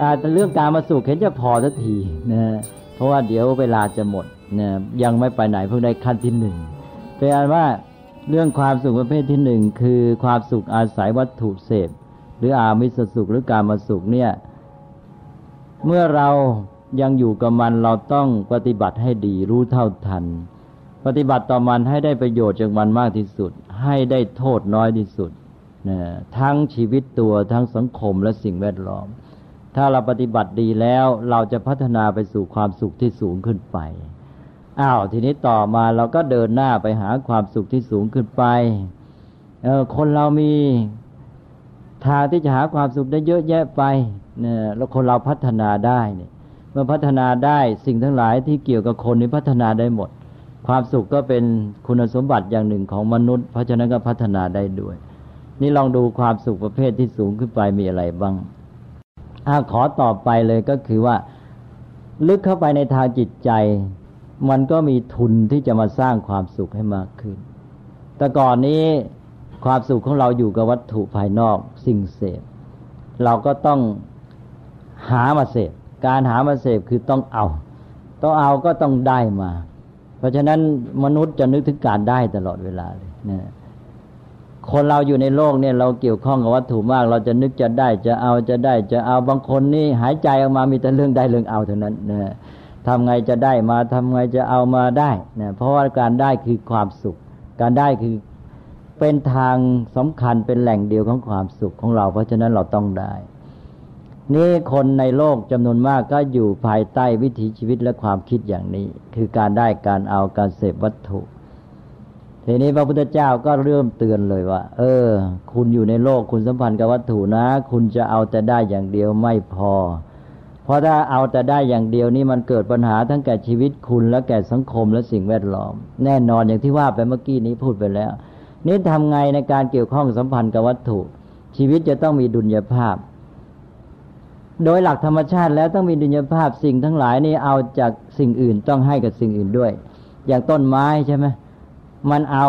อาเรื่องการมาสุขเห็นจะพอสักทีนะเพราะว่าเดี๋ยวเวลาจะหมดนะยังไม่ไปไหนเพิ่งได้ขั้นที่หนึ่งเป็นอันว่าเรื่องความสุขประเภทที่หนึ่งคือความสุขอาศัยวัตถุเสพ หรืออามิสสุขหรือการมาสุขเนี่ย เมื่อเรายังอยู่กับมันเราต้องปฏิบัติให้ดีรู้เท่าทัน ปฏิบัติต่อมันให้ได้ประโยชน์จากมันมากที่สุด ให้ได้โทษน้อยที่สุดนะทั้งชีวิตตัวทั้งสังคมและสิ่งแวดล้อม ถ้าเราปฏิบัติดีแล้วเราจะพัฒนาไปสู่ความสุขที่สูงขึ้นไป อ้าวทีนี้ต่อมาเราก็เดินหน้าไปหาความสุขที่สูงขึ้นไป เออคนเรามีทางที่จะหาความสุขได้เยอะแยะไปเนี่ยแล้วคนเราพัฒนาได้เนี่ยเมื่อพัฒนาได้สิ่งทั้งหลายที่เกี่ยวกับคนนี้พัฒนาได้หมด ความสุขก็เป็นคุณสมบัติอย่างหนึ่งของมนุษย์ เพราะฉะนั้นก็พัฒนาได้ด้วย นี่ลองดูความสุขประเภทที่สูงขึ้นไปมีอะไรบ้าง อาขอต่อไปเลยก็คือว่า ลึกเข้าไปในทางจิตใจ มันก็มีทุนที่จะมาสร้างความสุขให้มากขึ้น แต่ก่อนนี้ความสุขของเราอยู่กับวัตถุภายนอกสิ่งเสพ เราก็ต้องหามาเสพ การหามาเสพคือต้องเอา ต้องเอาก็ต้องได้มา เพราะฉะนั้นมนุษย์จะนึกถึงการได้ตลอดเวลาเลยนะ คนเราอยู่ในโลกเนี่ยเราเกี่ยวข้องกับวัตถุมาก เราจะนึกจะได้จะเอาจะได้จะเอาบางคนนี่หายใจออกมามีแต่เรื่องได้เรื่องเอาเท่านั้นนะทำไงจะได้มาทำไงจะเอามาได้นะเพราะว่าการได้คือความสุข การได้คือเป็นทางสำคัญเป็นแหล่งเดียวของความสุขของเรา เพราะฉะนั้นเราต้องได้ นี่คนในโลกจำนวนมากก็อยู่ภายใต้วิถีชีวิตและความคิดอย่างนี้ คือการได้การเอาการเสพวัตถุ ทีนี้พระพุทธเจ้าก็เริ่มเตือนเลยว่า เออ คุณอยู่ในโลกคุณสัมพันธ์กับวัตถุนะ คุณจะเอาแต่ได้อย่างเดียวไม่พอ เพราะถ้าเอาแต่ได้อย่างเดียวนี่มันเกิดปัญหาทั้งแก่ชีวิตคุณและแก่สังคมและสิ่งแวดล้อม แน่นอนอย่างที่ว่าไปเมื่อกี้นี้พูดไปแล้ว นี่ทำไงในการเกี่ยวข้องสัมพันธ์กับวัตถุ ชีวิตจะต้องมีดุลยภาพ โดยหลักธรรมชาติแล้วต้องมีดุลยภาพสิ่งทั้งหลายนี่เอาจากสิ่งอื่นต้องให้กับสิ่งอื่นด้วย อย่างต้นไม้ใช่ไหม มันเอา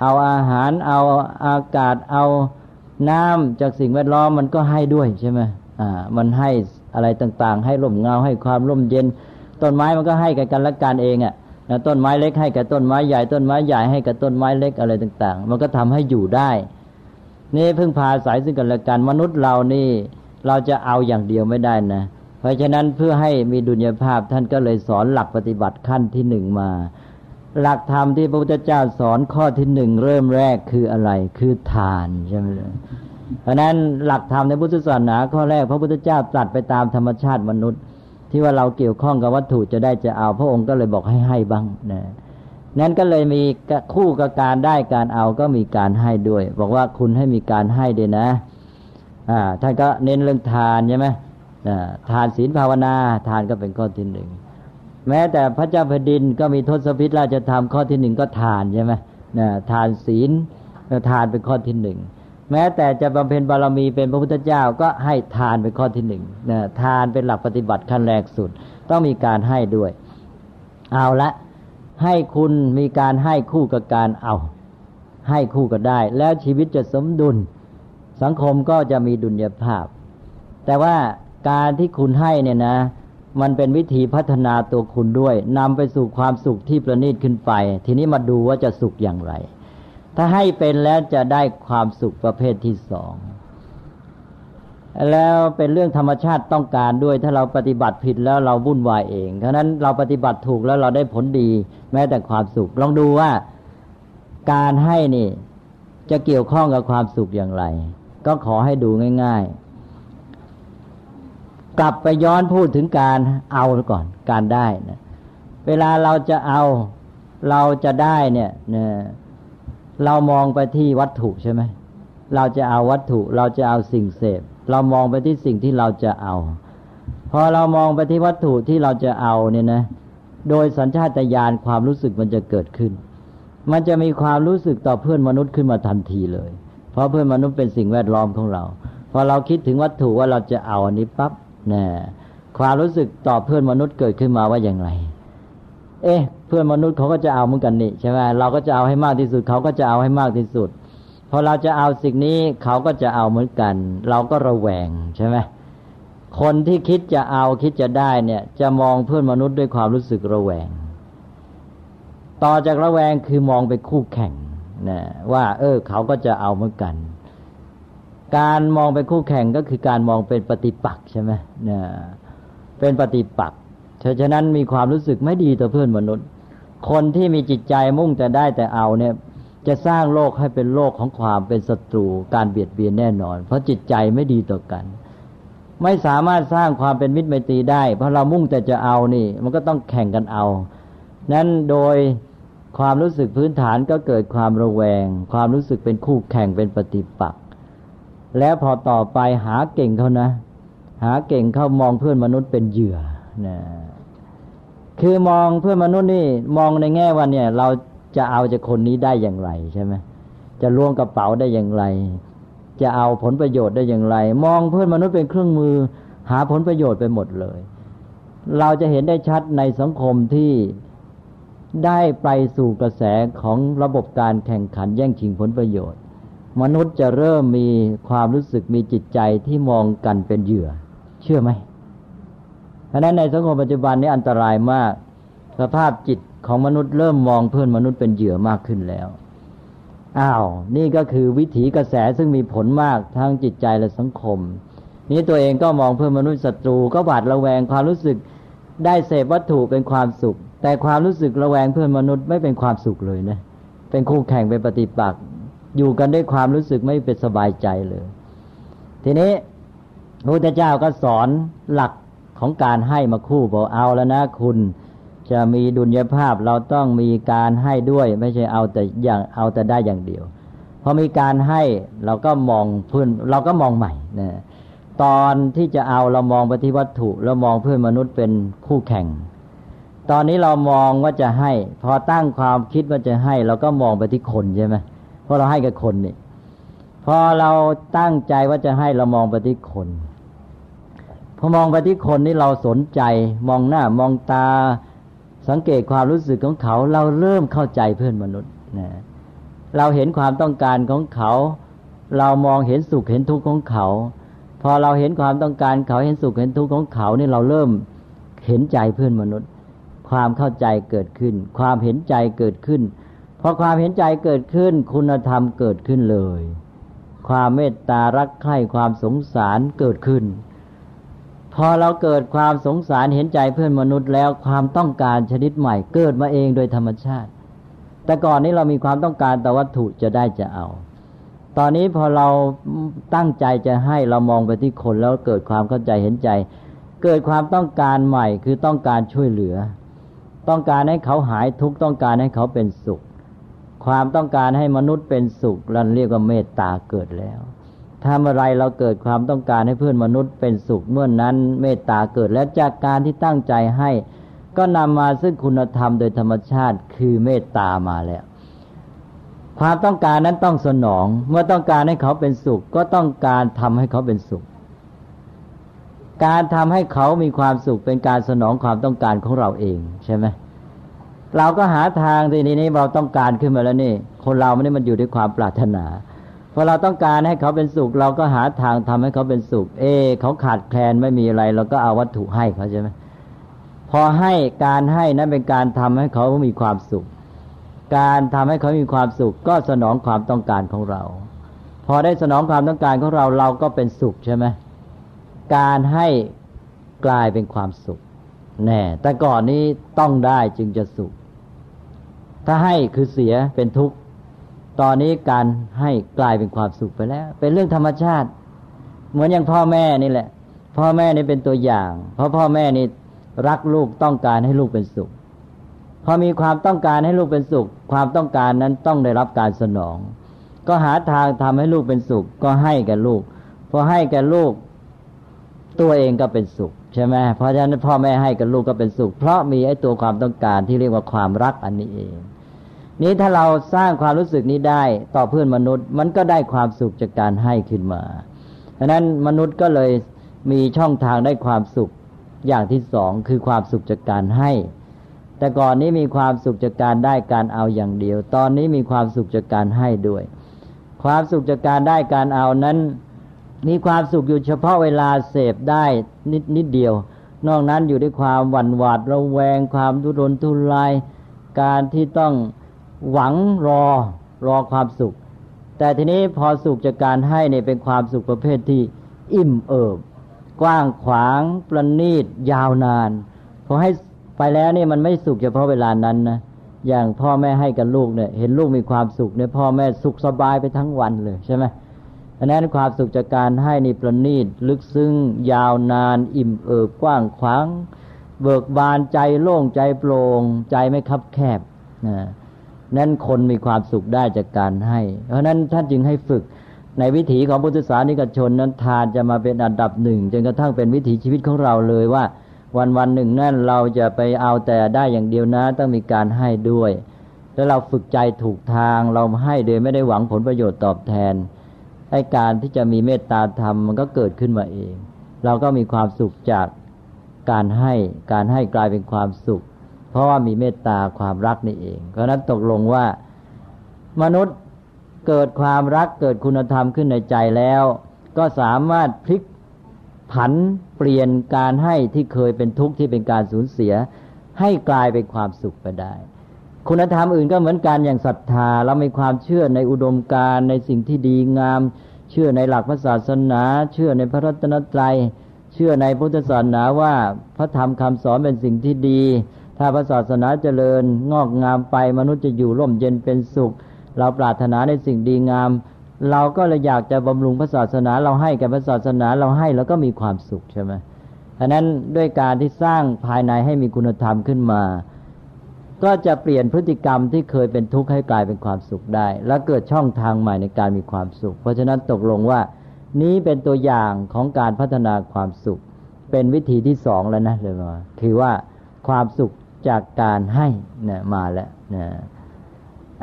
เอาอาหารเอาอากาศเอาน้ำจากสิ่งแวดล้อมมันก็ให้ด้วยใช่ไหมอ่ามันให้อะไรต่างๆ ให้ร่มเงาให้ความร่มเย็น ต้นไม้มันก็ให้กันกันละกันเองอะ่ะต้นไม้เล็กให้กับต้นไม้ใหญ่ต้นไม้ใหญ่ให้กับต้นไม้เล็กอะไรต่าง ๆ มันก็ทำให้อยู่ได้ นี่พึ่งพาสายซึ่งกันและกันมนุษย์เรานี่เราจะเอาอย่างเดียวไม่ได้นะ เพราะฉะนั้นเพื่อให้มีดุลยภาพท่านก็เลยสอนหลักปฏิบัติขั้นที่หนึ่งมา หลักธรรมที่พระพุทธเจ้าสอนข้อที่หนึ่งเริ่มแรกคืออะไร คือทานใช่ไหมเพราะนั้นหลักธรรมในพุทธศาสนาข้อแรกพระพุทธเจ้าตรัสไปตามธรรมชาติมนุษย์ ที่ว่าเราเกี่ยวข้องกับวัตถุจะได้จะเอา พระองค์ก็เลยบอกให้ให้บ้างนะนั้นก็เลยมีคู่กับการได้การเอาก็มีการให้ด้วย บอกว่าคุณให้มีการให้ด้วยนะอ่าท่านก็เน้นเรื่องทานใช่ไหมทานศีลภาวนา ทานก็เป็นข้อที่หนึ่ง แม้แต่พระเจ้าแผ่นดินก็มีทศพิธราชธรรมข้อที่หนึ่งก็ทานใช่ไหมทานศีลทานเป็นข้อที่หนึ่งแม้แต่จะบำเพ็ญบารมีเป็นพระพุทธเจ้าก็ให้ทานเป็นข้อที่หนึ่งนะทานเป็นหลักปฏิบัติขั้นแรกสุด ต้องมีการให้ด้วย เอาละให้คุณมีการให้คู่กับการเอา ให้คู่ก็ได้ แล้วชีวิตจะสมดุล สังคมก็จะมีดุลยภาพ แต่ว่าการที่คุณให้เนี่ยนะ มันเป็นวิธีพัฒนาตัวคุณด้วยนำไปสู่ความสุขที่ประณีตขึ้นไป ทีนี้มาดูว่าจะสุขอย่างไร ถ้าให้เป็นแล้วจะได้ความสุขประเภทที่สองแล้วเป็นเรื่องธรรมชาติต้องการด้วย ถ้าเราปฏิบัติผิดแล้วเราวุ่นวายเองเพราะนั้นเราปฏิบัติถูกแล้วเราได้ผลดี แม้แต่ความสุข ลองดูว่าการให้นี่ จะเกี่ยวข้องกับความสุขอย่างไร ก็ขอให้ดูง่าย ๆ กลับไปย้อนพูดถึงการเอาก่อน การได้นะเวลาเราจะเอาเราจะได้เนี่ยเนี่ยเรามองไปที่วัตถุใช่ไหมเราจะเอาวัตถุ เราจะเอาสิ่งเสพ เรามองไปที่สิ่งที่เราจะเอา พอเรามองไปที่วัตถุที่เราจะเอาเนี่ยนะ โดยสัญชาตญาณความรู้สึกมันจะเกิดขึ้น มันจะมีความรู้สึกต่อเพื่อนมนุษย์ขึ้นมาทันทีเลย เพราะเพื่อนมนุษย์เป็นสิ่งแวดล้อมของเรา พอเราคิดถึงวัตถุว่าเราจะเอาอันนี้ปั๊บ นี่ยความรู้สึกต่อเพื่อนมนุษย์เกิดขึ้นมาว่าอย่างไร เอ๊ะ เพื่อนมนุษย์เขาก็จะเอาเหมือนกันนี่ใช่ไหมเราก็จะเอาให้มากที่สุด เขาก็จะเอาให้มากที่สุดพอเราจะเอาสิ่งนี้เขาก็จะเอาเหมือนกัน เราก็ระแวงใช่ไหมคนที่คิดจะเอาคิดจะได้เนี่ย จะมองเพื่อนมนุษย์ด้วยความรู้สึกระแวง ต่อจากระแวงคือมองไปคู่แข่งนะว่า เออ เขาก็จะเอาเหมือนกัน การมองไปคู่แข่งก็คือการมองเป็นปฏิปักษ์ใช่ไหมเนี่ยเป็นปฏิปักษ์ฉะนั้นมีความรู้สึกไม่ดีต่อเพื่อนมนุษย์ คนที่มีจิตใจมุ่งแต่ได้แต่เอาเนี่ยจะสร้างโลกให้เป็นโลกของความเป็นศัตรูการเบียดเบียนแน่นอน เพราะจิตใจไม่ดีต่อกัน ไม่สามารถสร้างความเป็นมิตรไมตรีได้ เพราะเรามุ่งแต่จะเอานี่ มันก็ต้องแข่งกันเอา นั้นโดยความรู้สึกพื้นฐานก็เกิดความระแวง ความรู้สึกเป็นคู่แข่งเป็นปฏิปักษ์ แล้วพอต่อไปหาเก่งเขานะ หาเก่งเขามองเพื่อนมนุษย์เป็นเหยื่อนะคือมองเพื่อนมนุษย์นี่มองในแง่ว่าเนี่ย เราจะเอาจากคนนี้ได้อย่างไรใช่ไหมจะล่วงกระเป๋าได้อย่างไร จะเอาผลประโยชน์ได้อย่างไร มองเพื่อนมนุษย์เป็นเครื่องมือ หาผลประโยชน์ไปหมดเลย เราจะเห็นได้ชัดในสังคมที่ได้ไปสู่กระแสของระบบการแข่งขันแย่งชิงผลประโยชน์ มนุษย์จะเริ่มมีความรู้สึกมีจิตใจที่มองกันเป็นเหยื่อ เชื่อไหมเพราะนั้นในสังคมปัจจุบันนี้อันตรายมาก สภาพจิตของมนุษย์เริ่มมองเพื่อนมนุษย์เป็นเหยื่อมากขึ้นแล้วอ้าว นี่ก็คือวิถีกระแสซึ่งมีผลมากทั้งจิตใจและสังคม นี้ตัวเองก็มองเพื่อนมนุษย์ศัตรูก็บาดระแวงความรู้สึกได้เสพวัตถุเป็นความสุข แต่ความรู้สึกระแวงเพื่อนมนุษย์ไม่เป็นความสุขเลยนะเป็นคู่แข่งเป็นปฏิปักษ์ อยู่กันด้วยความรู้สึกไม่เป็นสบายใจเลย ทีนี้พระพุทธเจ้าก็สอนหลักของการให้มาคู่บอกเอาแล้วนะคุณจะมีดุลยภาพเราต้องมีการให้ด้วย ไม่ใช่เอาแต่อย่างเอาแต่ได้อย่างเดียวพอมีการให้เราก็มองเพื่อนเราก็มองใหม่นะตอนที่จะเอาเรามองไปที่วัตถุเรามองเพื่อนมนุษย์เป็นคู่แข่ง ตอนนี้เรามองว่าจะให้ พอตั้งความคิดว่าจะให้ เราก็มองไปที่คนใช่ไหม ราะเราให้กับคนนี่พอเราตั้งใจว่าจะให้เรามองไปที่คนพอมองไปที่คนนี่เราสนใจ มองหน้ามองตา สังเกตความรู้สึกของเขา เราเริ่มเข้าใจเพื่อนมนุษย์นะเราเห็นความต้องการของเขา เรามองเห็นสุขเห็นทุกข์ของเขา พอเราเห็นความต้องการเขาเห็นสุขเห็นทุกข์ของเขานี่เราเริ่มเห็นใจเพื่อนมนุษย์ ความเข้าใจเกิดขึ้น ความเห็นใจเกิดขึ้น พอความเห็นใจเกิดขึ้น คุณธรรมเกิดขึ้นเลย ความเมตตารักใคร่ความสงสารเกิดขึ้น พอเราเกิดความสงสารเห็นใจเพื่อนมนุษย์แล้วความต้องการชนิดใหม่ เกิดมาเองโดยธรรมชาติ แต่ก่อนนี้เรามีความต้องการแต่วัตถุจะได้จะเอาตอนนี้พอเราตั้งใจจะให้เรามองไปที่คนแล้วเกิดความเข้าใจเห็นใจ เกิดความต้องการใหม่คือต้องการช่วยเหลือ ต้องการให้เขาหายทุกข์ต้องการให้เขาเป็นสุข ความต้องการให้มนุษย์เป็นสุขเราเรียกว่าเมตตาเกิดแล้วทำอะไรเราเกิดความต้องการให้เพื่อนมนุษย์เป็นสุขเมื่อนนั้น เมตตาเกิดและจากการที่ตั้งใจให้ ก็นำมาซึ่งคุณธรรมโดยธรรมชาติคือเมตตามาแล้วความต้องการนั้นต้องสนอง เมื่อต้องการให้เขาเป็นสุข ก็ต้องการทำให้เขาเป็นสุข การทำให้เขามีความสุขเป็นการสนองความต้องการของเราเองใช่ไหม เราก็หาทางทีนี้เราต้องการขึ้นมาแล้วนี่ คนเราไม่ได้มันอยู่ด้วยความปรารถนาพอเราต้องการให้เขาเป็นสุข เราก็หาทางทำให้เขาเป็นสุข เอ เขาขาดแคลนไม่มีอะไร เราก็เอาวัตถุให้เขาใช่ไหมพอให้การให้นั้นเป็นการทำให้เขามีความสุข การทำให้เขามีความสุข ก็สนองความต้องการของเรา พอได้สนองความต้องการของเราเราก็เป็นสุขใช่ไหมการให้กลายเป็นความสุข แน่ แต่ก่อนนี้ต้องได้จึงจะสุข ถ้าให้คือเสียเป็นทุกข์ ตอนนี้การให้กลายเป็นความสุขไปแล้ว เป็นเรื่องธรรมชาติ เหมือนอย่างพ่อแม่นี่แหละ พ่อแม่นี่เป็นตัวอย่าง เพราะพ่อแม่นี่รักลูกต้องการให้ลูกเป็นสุข พอมีความต้องการให้ลูกเป็นสุข ความต้องการนั้นต้องได้รับการสนอง ก็หาทางทำให้ลูกเป็นสุข ก็ให้แก่ลูก พอให้แก่ลูก ตัวเองก็เป็นสุข ใช่ไหมเพราะฉะนั้นพ่อแม่ให้กับลูกก็เป็นสุข เพราะมีไอ้ตัวความต้องการที่เรียกว่าความรักอันนี้เอง นี้ถ้าเราสร้างความรู้สึกนี้ได้ต่อเพื่อนมนุษย์ มันก็ได้ความสุขจากการให้ขึ้นมาดังนั้นมนุษย์ก็เลยมีช่องทางได้ความสุขอย่างที่สองคือความสุขจากการให้ แต่ก่อนนี้มีความสุขจากการได้การเอาอย่างเดียว ตอนนี้มีความสุขจากการให้ด้วย ความสุขจากการได้การเอานั้น มีความสุขอยู่เฉพาะเวลาเสพได้นิดนิดเดียว นอกนั้นอยู่ด้วยความหวั่นหวาดระแวงความทุรนทุรายการที่ต้องหวังรอรอความสุข แต่ทีนี้พอสุขจากการให้เนี่ยเป็นความสุขประเภทที่อิ่มเอิบ กว้างขวางประณีตยาวนานพอให้ไปแล้วนี่มันไม่สุขเฉพาะเวลานั้นนะอย่างพ่อแม่ให้กับลูกเนี่ย เห็นลูกมีความสุขเนี่ยพ่อแม่สุขสบายไปทั้งวันเลยใช่ไหม อันนั้นความสุขจากการให้นี่ประณีตลึกซึ้งยาวนาน อิ่มเอิบกว้างขวาง เบิกบานใจโล่งใจโปร่งใจไม่คับแคบนะนั้นคนมีความสุขได้จากการให้ เพราะนั้นท่านจึงให้ฝึกในวิถีของพุทธศาสนิกชนนั้นทานจะมาเป็นอันดับหนึ่งจนกระทั่งเป็นวิถีชีวิตของเราเลยว่า วันวันหนึ่งนั่นเราจะไปเอาแต่ได้อย่างเดียวนะ ต้องมีการให้ด้วย แล้วเราฝึกใจถูกทางเราให้โดยไม่ได้หวังผลประโยชน์ตอบแทน ให้การที่จะมีเมตตาธรรมมันก็เกิดขึ้นมาเอง เราก็มีความสุขจากการให้การให้กลายเป็นความสุข เพราะว่ามีเมตตาความรักนี่เอง เพราะนั้นตกลงว่ามนุษย์เกิดความรักเกิดคุณธรรมขึ้นในใจแล้ว ก็สามารถพลิกผันเปลี่ยนการให้ที่เคยเป็นทุกข์ที่เป็นการสูญเสีย ให้กลายเป็นความสุขไปได้ คุณธรรมอื่นก็เหมือนกันอย่างศรัทธา เรามีความเชื่อในอุดมการในสิ่งที่ดีงาม เชื่อในหลักพระศาสนา เชื่อในพระรัตนตรัย เชื่อในพุทธศาสนาว่าพระธรรมคำสอนเป็นสิ่งที่ดี ถ้าพระศาสนาเจริญงอกงามไปมนุษย์จะอยู่ร่มเย็นเป็นสุข เราปรารถนาในสิ่งดีงาม เราก็เลยอยากจะบำรุงพระศาสนา เราให้แก่พระศาสนาเราให้แล้วก็มีความสุขใช่ไหมฉะนั้นด้วยการที่สร้างภายในให้มีคุณธรรมขึ้นมา ก็จะเปลี่ยนพฤติกรรมที่เคยเป็นทุกข์ให้กลายเป็นความสุขได้ และเกิดช่องทางใหม่ในการมีความสุข เพราะฉะนั้นตกลงว่านี้เป็นตัวอย่างของการพัฒนาความสุข เป็นวิธีที่สองแล้วนะเลยมาคือว่าความสุขจากการให้นี่ยมาแล้วนะ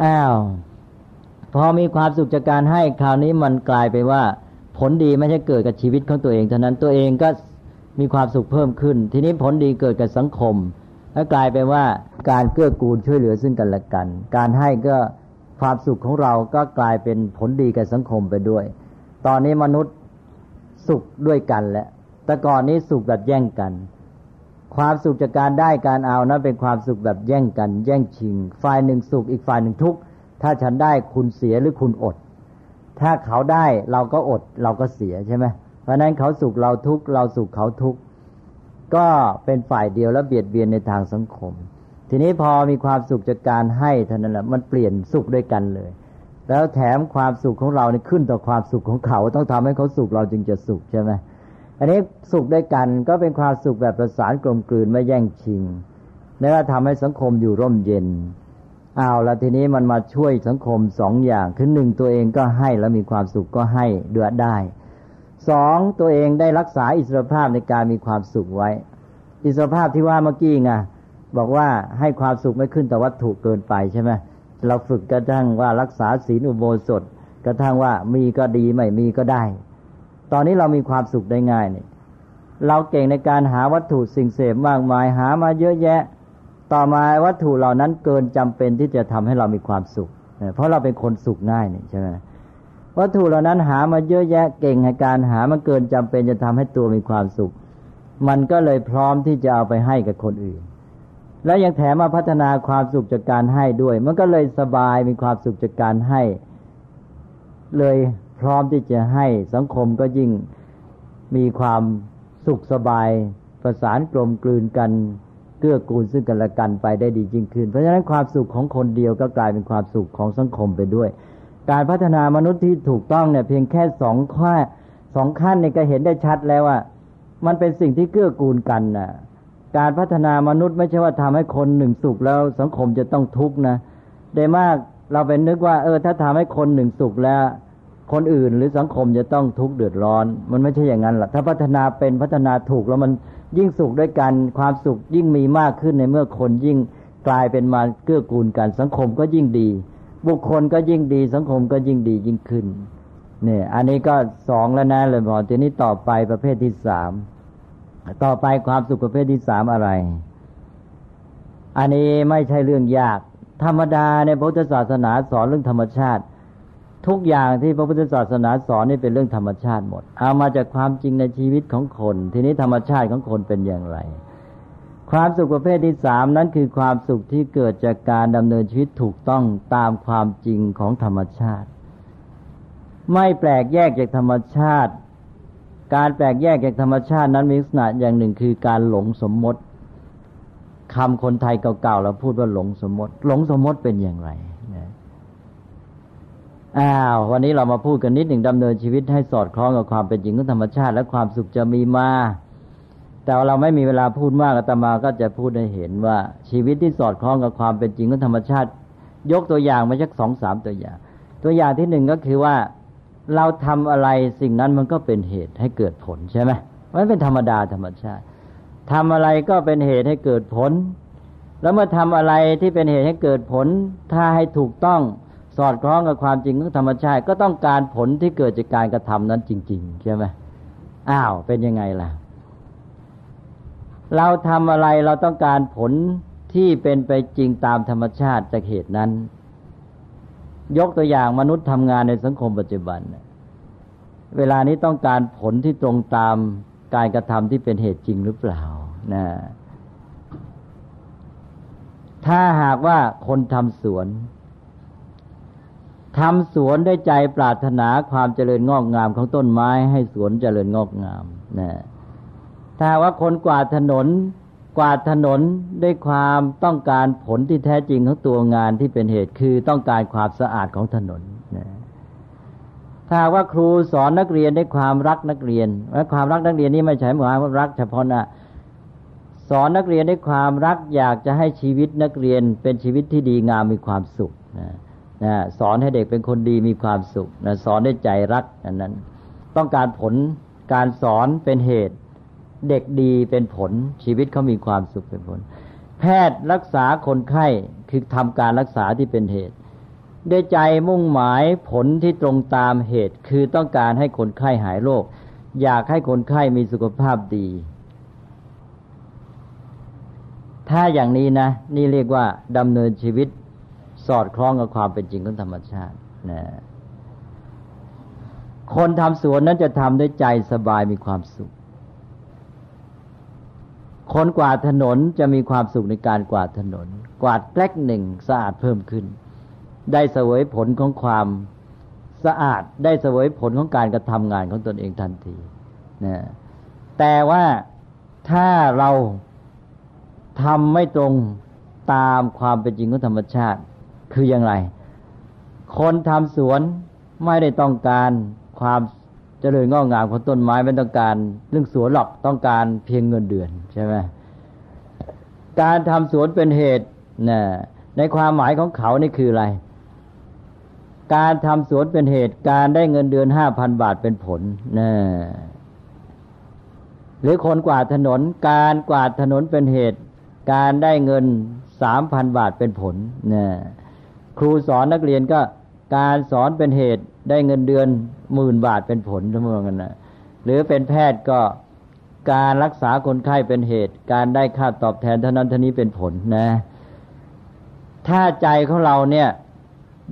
อ้าวพอมีความสุขจากการให้คราวนี้มันกลายไปว่า ผลดีไม่ใช่เกิดกับชีวิตของตัวเองเท่านั้นตัวเองก็มีความสุขเพิ่มขึ้น ทีนี้ผลดีเกิดกับสังคม แล้วกลายไปว่าการเกื้อกูลช่วยเหลือซึ่งกันและกัน การให้ก็ความสุขของเราก็กลายเป็นผลดีกับสังคมไปด้วย ตอนนี้มนุษย์สุขด้วยกันแล้ว แต่ก่อนนี้สุขแบบแย่งกัน ความสุขจากการได้การเอานั้นเป็นความสุขแบบแย่งกัน แย่งชิง ฝ่ายหนึ่งสุขอีกฝ่ายหนึ่งทุกข์ ถ้าฉันได้คุณเสียหรือคุณอด ถ้าเขาได้เราก็อดเราก็เสียใช่ไหมเพราะนั้นเขาสุขเราทุกข์เราสุขเขาทุกข์ ก็เป็นฝ่ายเดียวแล้วเบียดเบียนในทางสังคม ทีนี้พอมีความสุขจากการให้เท่านั้นแหละมันเปลี่ยนสุขด้วยกันเลย แล้วแถมความสุขของเราเนี่ขึ้นต่อความสุขของเขา ต้องทำให้เขาสุขเราจึงจะสุขใช่ไหมอันนี้สุขด้วยกันก็เป็นความสุขแบบประสานกลมกลืนไม่แย่งชิงและทำให้สังคมอยู่ร่มเย็นเอาละทีนี้มันมาช่วยสังคมสองอย่างคือหนึ่งตัวเองก็ให้แล้วมีความสุขก็ให้เดือดได้ สองตัวเองได้รักษาอิสรภาพในการมีความสุขไว้ อิสรภาพที่ว่าเมื่อกี้ไงบอกว่าให้ความสุขไม่ขึ้นแต่วัตถุเกินไปใช่ไหมเราฝึกกระทั่งว่ารักษาศีลอุโบสถ กระทั่งว่ามีก็ดีไม่มีก็ได้ ตอนนี้เรามีความสุขได้ง่ายเนี่ยเราเก่งในการหาวัตถุสิ่งเสพมากมายหามาเยอะแยะ ต่อมาวัตถุเหล่านั้นเกินจำเป็นที่จะทำให้เรามีความสุข เพราะเราเป็นคนสุขง่ายเนี่ยใช่ไหม วัตถุเหล่านั้นหามาเยอะแยะเก่งในการหามันเกินจำเป็นจะทำให้ตัวมีความสุข มันก็เลยพร้อมที่จะเอาไปให้กับคนอื่น แล้วยังแถมมาพัฒนาความสุขจากการให้ด้วย มันก็เลยสบายมีความสุขจากการให้ เลยพร้อมที่จะให้สังคมก็ยิ่งมีความสุขสบายประสานกลมกลืนกันเกื้อกูลซึ่งกันและกันไปได้ดียิ่งขึ้น เพราะฉะนั้นความสุขของคนเดียวก็กลายเป็นความสุขของสังคมไปด้วย การพัฒนามนุษย์ที่ถูกต้องเนี่ยเพียงแค่สองข้อสองขั้นเนี่ยก็เห็นได้ชัดแล้วว่า มันเป็นสิ่งที่เกื้อกูลกันนะการพัฒนามนุษย์ไม่ใช่ว่าทำให้คนหนึ่งสุขแล้วสังคมจะต้องทุกข์นะได้มากเราเป็นนึกว่า เออ ถ้าทำให้คนหนึ่งสุขแล้ว คนอื่นหรือสังคมจะต้องทุกข์เดือดร้อน มันไม่ใช่อย่างนั้นหรอกถ้าพัฒนาเป็นพัฒนาถูกแล้วมันยิ่งสุขด้วยกันความสุขยิ่งมีมากขึ้นในเมื่อคนยิ่งกลายเป็นมาเกื้อกูลกันสังคมก็ยิ่งดี บุคคลก็ยิ่งดีสังคมก็ยิ่งดียิ่งขึ้นเนี่ยอันนี้ก็สองแล้วนะเลยบอทีนี้ต่อไปประเภทที่สามต่อไปความสุขประเภทที่สามอะไร อันนี้ไม่ใช่เรื่องยาก ธรรมดาในพุทธศาสนาสอนเรื่องธรรมชาติ ทุกอย่างที่พระพุทธศาสนาสอนนี่เป็นเรื่องธรรมชาติหมด เอามาจากความจริงในชีวิตของคน ทีนี้ธรรมชาติของคนเป็นอย่างไร ความสุขประเภทที่สามนั้นคือความสุขที่เกิดจากการดำเนินชีวิตถูกต้องตามความจริงของธรรมชาติ ไม่แปลกแยกจากธรรมชาติ การแปลกแยกจากธรรมชาตินั้นมีลักษณะอย่างหนึ่งคือการหลงสมมติคำคนไทยเก่าๆเราพูดว่าหลงสมมติ หลงสมมติเป็นอย่างไรอ้าววันนี้เรามาพูดกันนิดหนึ่งดำเนินชีวิตให้สอดคล้องกับความเป็นจริงของธรรมชาติ และความสุขจะมีมา แต่เราไม่มีเวลาพูดมากอาตมาก็จะพูดให้เห็นว่าชีวิตที่สอดคล้องกับความเป็นจริงของธรรมชาติ ยกตัวอย่างมาสักสองสามตัวอย่าง ตัวอย่างที่หนึ่งก็คือว่าเราทำอะไรสิ่งนั้นมันก็เป็นเหตุให้เกิดผลใช่ไหมมันเป็นธรรมดาธรรมชาติทำอะไรก็เป็นเหตุให้เกิดผล แล้วเมื่อทำอะไรที่เป็นเหตุให้เกิดผล ถ้าให้ถูกต้องสอดคล้องกับความจริงของธรรมชาติ ก็ต้องการผลที่เกิดจากการกระทำนั้นจริง ๆ ใช่ไหมอ้าวเป็นยังไงล่ะ เราทำอะไรเราต้องการผลที่เป็นไปจริงตามธรรมชาติจากเหตุนั้น ยกตัวอย่างมนุษย์ทำงานในสังคมปัจจุบัน เวลานี้ต้องการผลที่ตรงตามการกระทำที่เป็นเหตุจริงหรือเปล่านะถ้าหากว่าคนทำสวนทำสวนด้วยใจปรารถนาความเจริญงอกงามของต้นไม้ให้สวนเจริญงอกงามนะ ถ้าว่าคนกวาดถนน กวาดถนนด้วยความต้องการผลที่แท้จริงของตัวงานที่เป็นเหตุคือต้องการความสะอาดของถนนนะถ้าว่าครูสอนนักเรียนด้วยความรักนักเรียนและความรักนักเรียนนี้ไม่ใช่หมายว่ารักเฉพาะนะสอนนักเรียนด้วยความรักอยากจะให้ชีวิตนักเรียนเป็นชีวิตที่ดีงามมีความสุขนะนะสอนให้เด็กเป็นคนดีมีความสุขนะสอนด้วยใจรักอันนั้น ต้องการผลการสอนเป็นเหตุ เด็กดีเป็นผลชีวิตเขามีความสุขเป็นผล แพทย์รักษาคนไข้คือทำการรักษาที่เป็นเหตุด้วยใจมุ่งหมายผลที่ตรงตามเหตุ คือต้องการให้คนไข้หายโรคอยากให้คนไข้มีสุขภาพดี ถ้าอย่างนี้นะ นี่เรียกว่าดำเนินชีวิตสอดคล้องกับความเป็นจริงของธรรมชาตินะคนทำสวนนั้นจะทำด้วยใจสบายมีความสุข คนกวาดถนนจะมีความสุขในการกวาดถนน กวาดแกล้หนึ่งสะอาดเพิ่มขึ้น ได้เสวยผลของความสะอาด ได้เสวยผลของการกระทำงานของตนเองทันทีนะแต่ว่าถ้าเราทำไม่ตรงตามความเป็นจริงของธรรมชาติ คืออย่างไร คนทำสวนไม่ได้ต้องการความ เจริญงอกงามของต้นไม้ไม่ต้องการเรื่องสวนหรอกต้องการเพียงเงินเดือนใช่ไหมการทำสวนเป็นเหตุนะในความหมายของเขานี่คืออะไร การทำสวนเป็นเหตุการได้เงินเดือนห้าพันบาทเป็นผลนะหรือคนกวาดถนน การกวาดถนนเป็นเหตุ การได้เงินสามพันบาทเป็นผลนะครูสอนนักเรียนก็การสอนเป็นเหตุ ได้เงินเดือนหมื่นบาทเป็นผลทั้งหมดกันนะหรือเป็นแพทย์ก็การรักษาคนไข้เป็นเหตุ การได้ค่าตอบแทนเท่านั้นเท่านี้เป็นผลนะ ถ้าใจของเราเนี่ย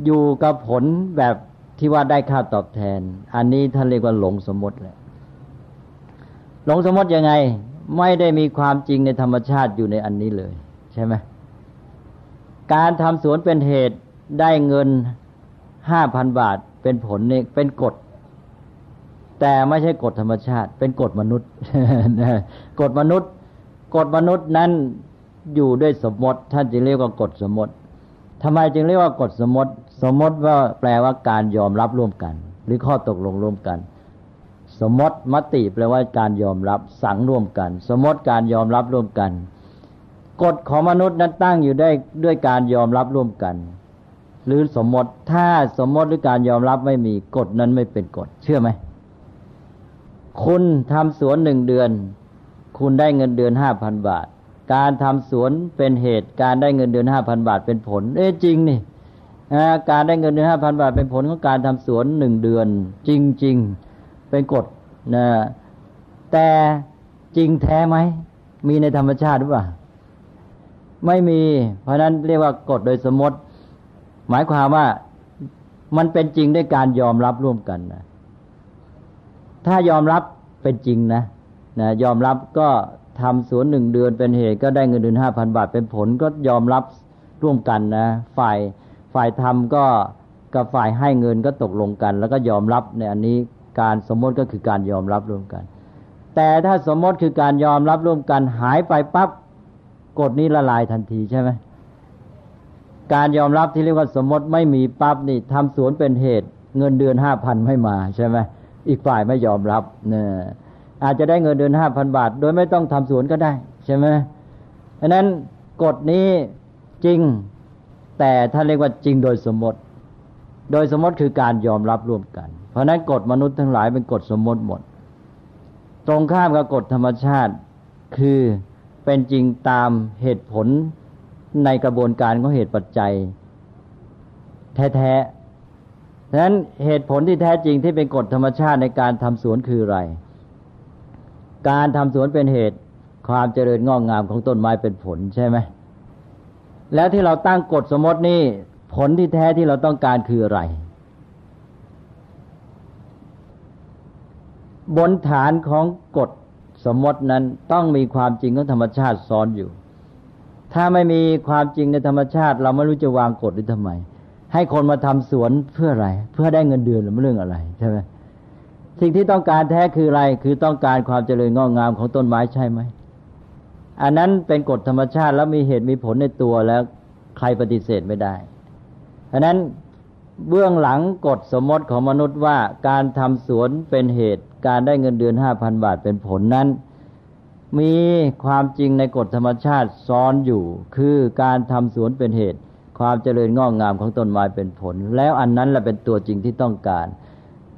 อยู่กับผลแบบที่ว่าได้ค่าตอบแทน อันนี้ท่านเรียกว่าหลงสมมติเลยหลงสมมติยังไง ไม่ได้มีความจริงในธรรมชาติอยู่ในอันนี้เลย ใช่ไหมการทำสวนเป็นเหตุได้เงินห้าพันบาท เป็นผลนี่เป็นกฎ แต่ไม่ใช่กฎธรรมชาติ เป็นกฎมนุษย์กฎมนุษย์กฎมนุษย์นั้นอยู่ด้วยสมมติ ท่านจึงเรียกว่ากฎสมมติทำไมจึงเรียกว่ากฎสมมติ สมมติว่าแปลว่าการยอมรับร่วมกัน หรือข้อตกลงร่วมกัน สมมติมติแปลว่าการยอมรับสั่งร่วมกัน สมมติการยอมรับร่วมกันกฎของมนุษย์นั้นตั้งอยู่ได้ด้วยการยอมรับร่วมกัน หรือสมมติ ถ้าสมมติหรือการยอมรับไม่มีกฎนั้นไม่เป็นกฎ เชื่อไหม คุณทำสวนหนึ่งเดือน คุณได้เงินเดือนห้าพันบาท การทำสวนเป็นเหตุ การได้เงินเดือนห้าพันบาทเป็นผล เอ๊จริงนี่การได้เงินเดือนห้าพันบาทเป็นผลของการทำสวนหนึ่งเดือน จริง ๆ เป็นกฎนะแต่จริงแท้ไหม มีในธรรมชาติหรือเปล่า ไม่มี เพราะนั้นเรียกว่ากฎโดยสมมติ หมายความว่ามันเป็นจริงด้วยการยอมรับร่วมกันนะถ้ายอมรับเป็นจริงนะนะยอมรับก็ทำสวนหนึ่งเดือนเป็นเหตุก็ได้เงินเดือนห้าพันบาทเป็นผลก็ยอมรับร่วมกันนะ ฝ่ายฝ่ายทำก็กับฝ่ายให้เงินก็ตกลงกัน แล้วก็ยอมรับในอันนี้การสมมติก็คือการยอมรับร่วมกัน แต่ถ้าสมมติคือการยอมรับร่วมกันหายไปปั๊บกฎนี้ละลายทันทีใช่ไหม การยอมรับที่เรียกว่าสมมติไม่มีปั๊บนี่ทำสวนเป็นเหตุ เงินเดือนห้าพันไม่มาใช่ไหมอีกฝ่ายไม่ยอมรับเนี่ยอาจจะได้เงินเดือนห้าพันบาท โดยไม่ต้องทำสวนก็ได้ใช่ไหมดังนั้นกฎนี้จริง แต่ท่านเรียกว่าจริงโดยสมมติ โดยสมมติคือการยอมรับร่วมกัน เพราะนั้นกฎมนุษย์ทั้งหลายเป็นกฎสมมติหมด ตรงข้ามกับกฎธรรมชาติคือเป็นจริงตามเหตุผล ในกระบวนการของเหตุปัจจัย แท้ๆดังนั้นเหตุผลที่แท้จริงที่เป็นกฎธรรมชาติในการทำสวนคืออะไร การทำสวนเป็นเหตุความเจริญงอกงามของต้นไม้เป็นผลใช่ไหม แล้วที่เราตั้งกฎสมมตินี่ผลที่แท้ที่เราต้องการคืออะไร บนฐานของกฎสมมตินั้นต้องมีความจริงของธรรมชาติซ้อนอยู่ ถ้าไม่มีความจริงในธรรมชาติ เราไม่รู้จะวางกฎหรือทำไม ให้คนมาทำสวนเพื่ออะไร เพื่อได้เงินเดือนหรือเรื่องอะไรใช่ไหมสิ่งที่ต้องการแท้คืออะไร คือต้องการความเจริญงอกงามของต้นไม้ใช่ไหม อันนั้นเป็นกฎธรรมชาติแล้วมีเหตุมีผลในตัวแล้วใครปฏิเสธไม่ได้อันนั้นเบื้องหลังกฎสมมติของมนุษย์ว่าการทำสวนเป็นเหตุ การได้เงินเดือนห้าพันบาทเป็นผลนั้น มีความจริงในกฎธรรมชาติซ้อนอยู่ คือการทำสวนเป็นเหตุ ความเจริญงอกงามของต้นไม้เป็นผล แล้วอันนั้นแหละเป็นตัวจริงที่ต้องการ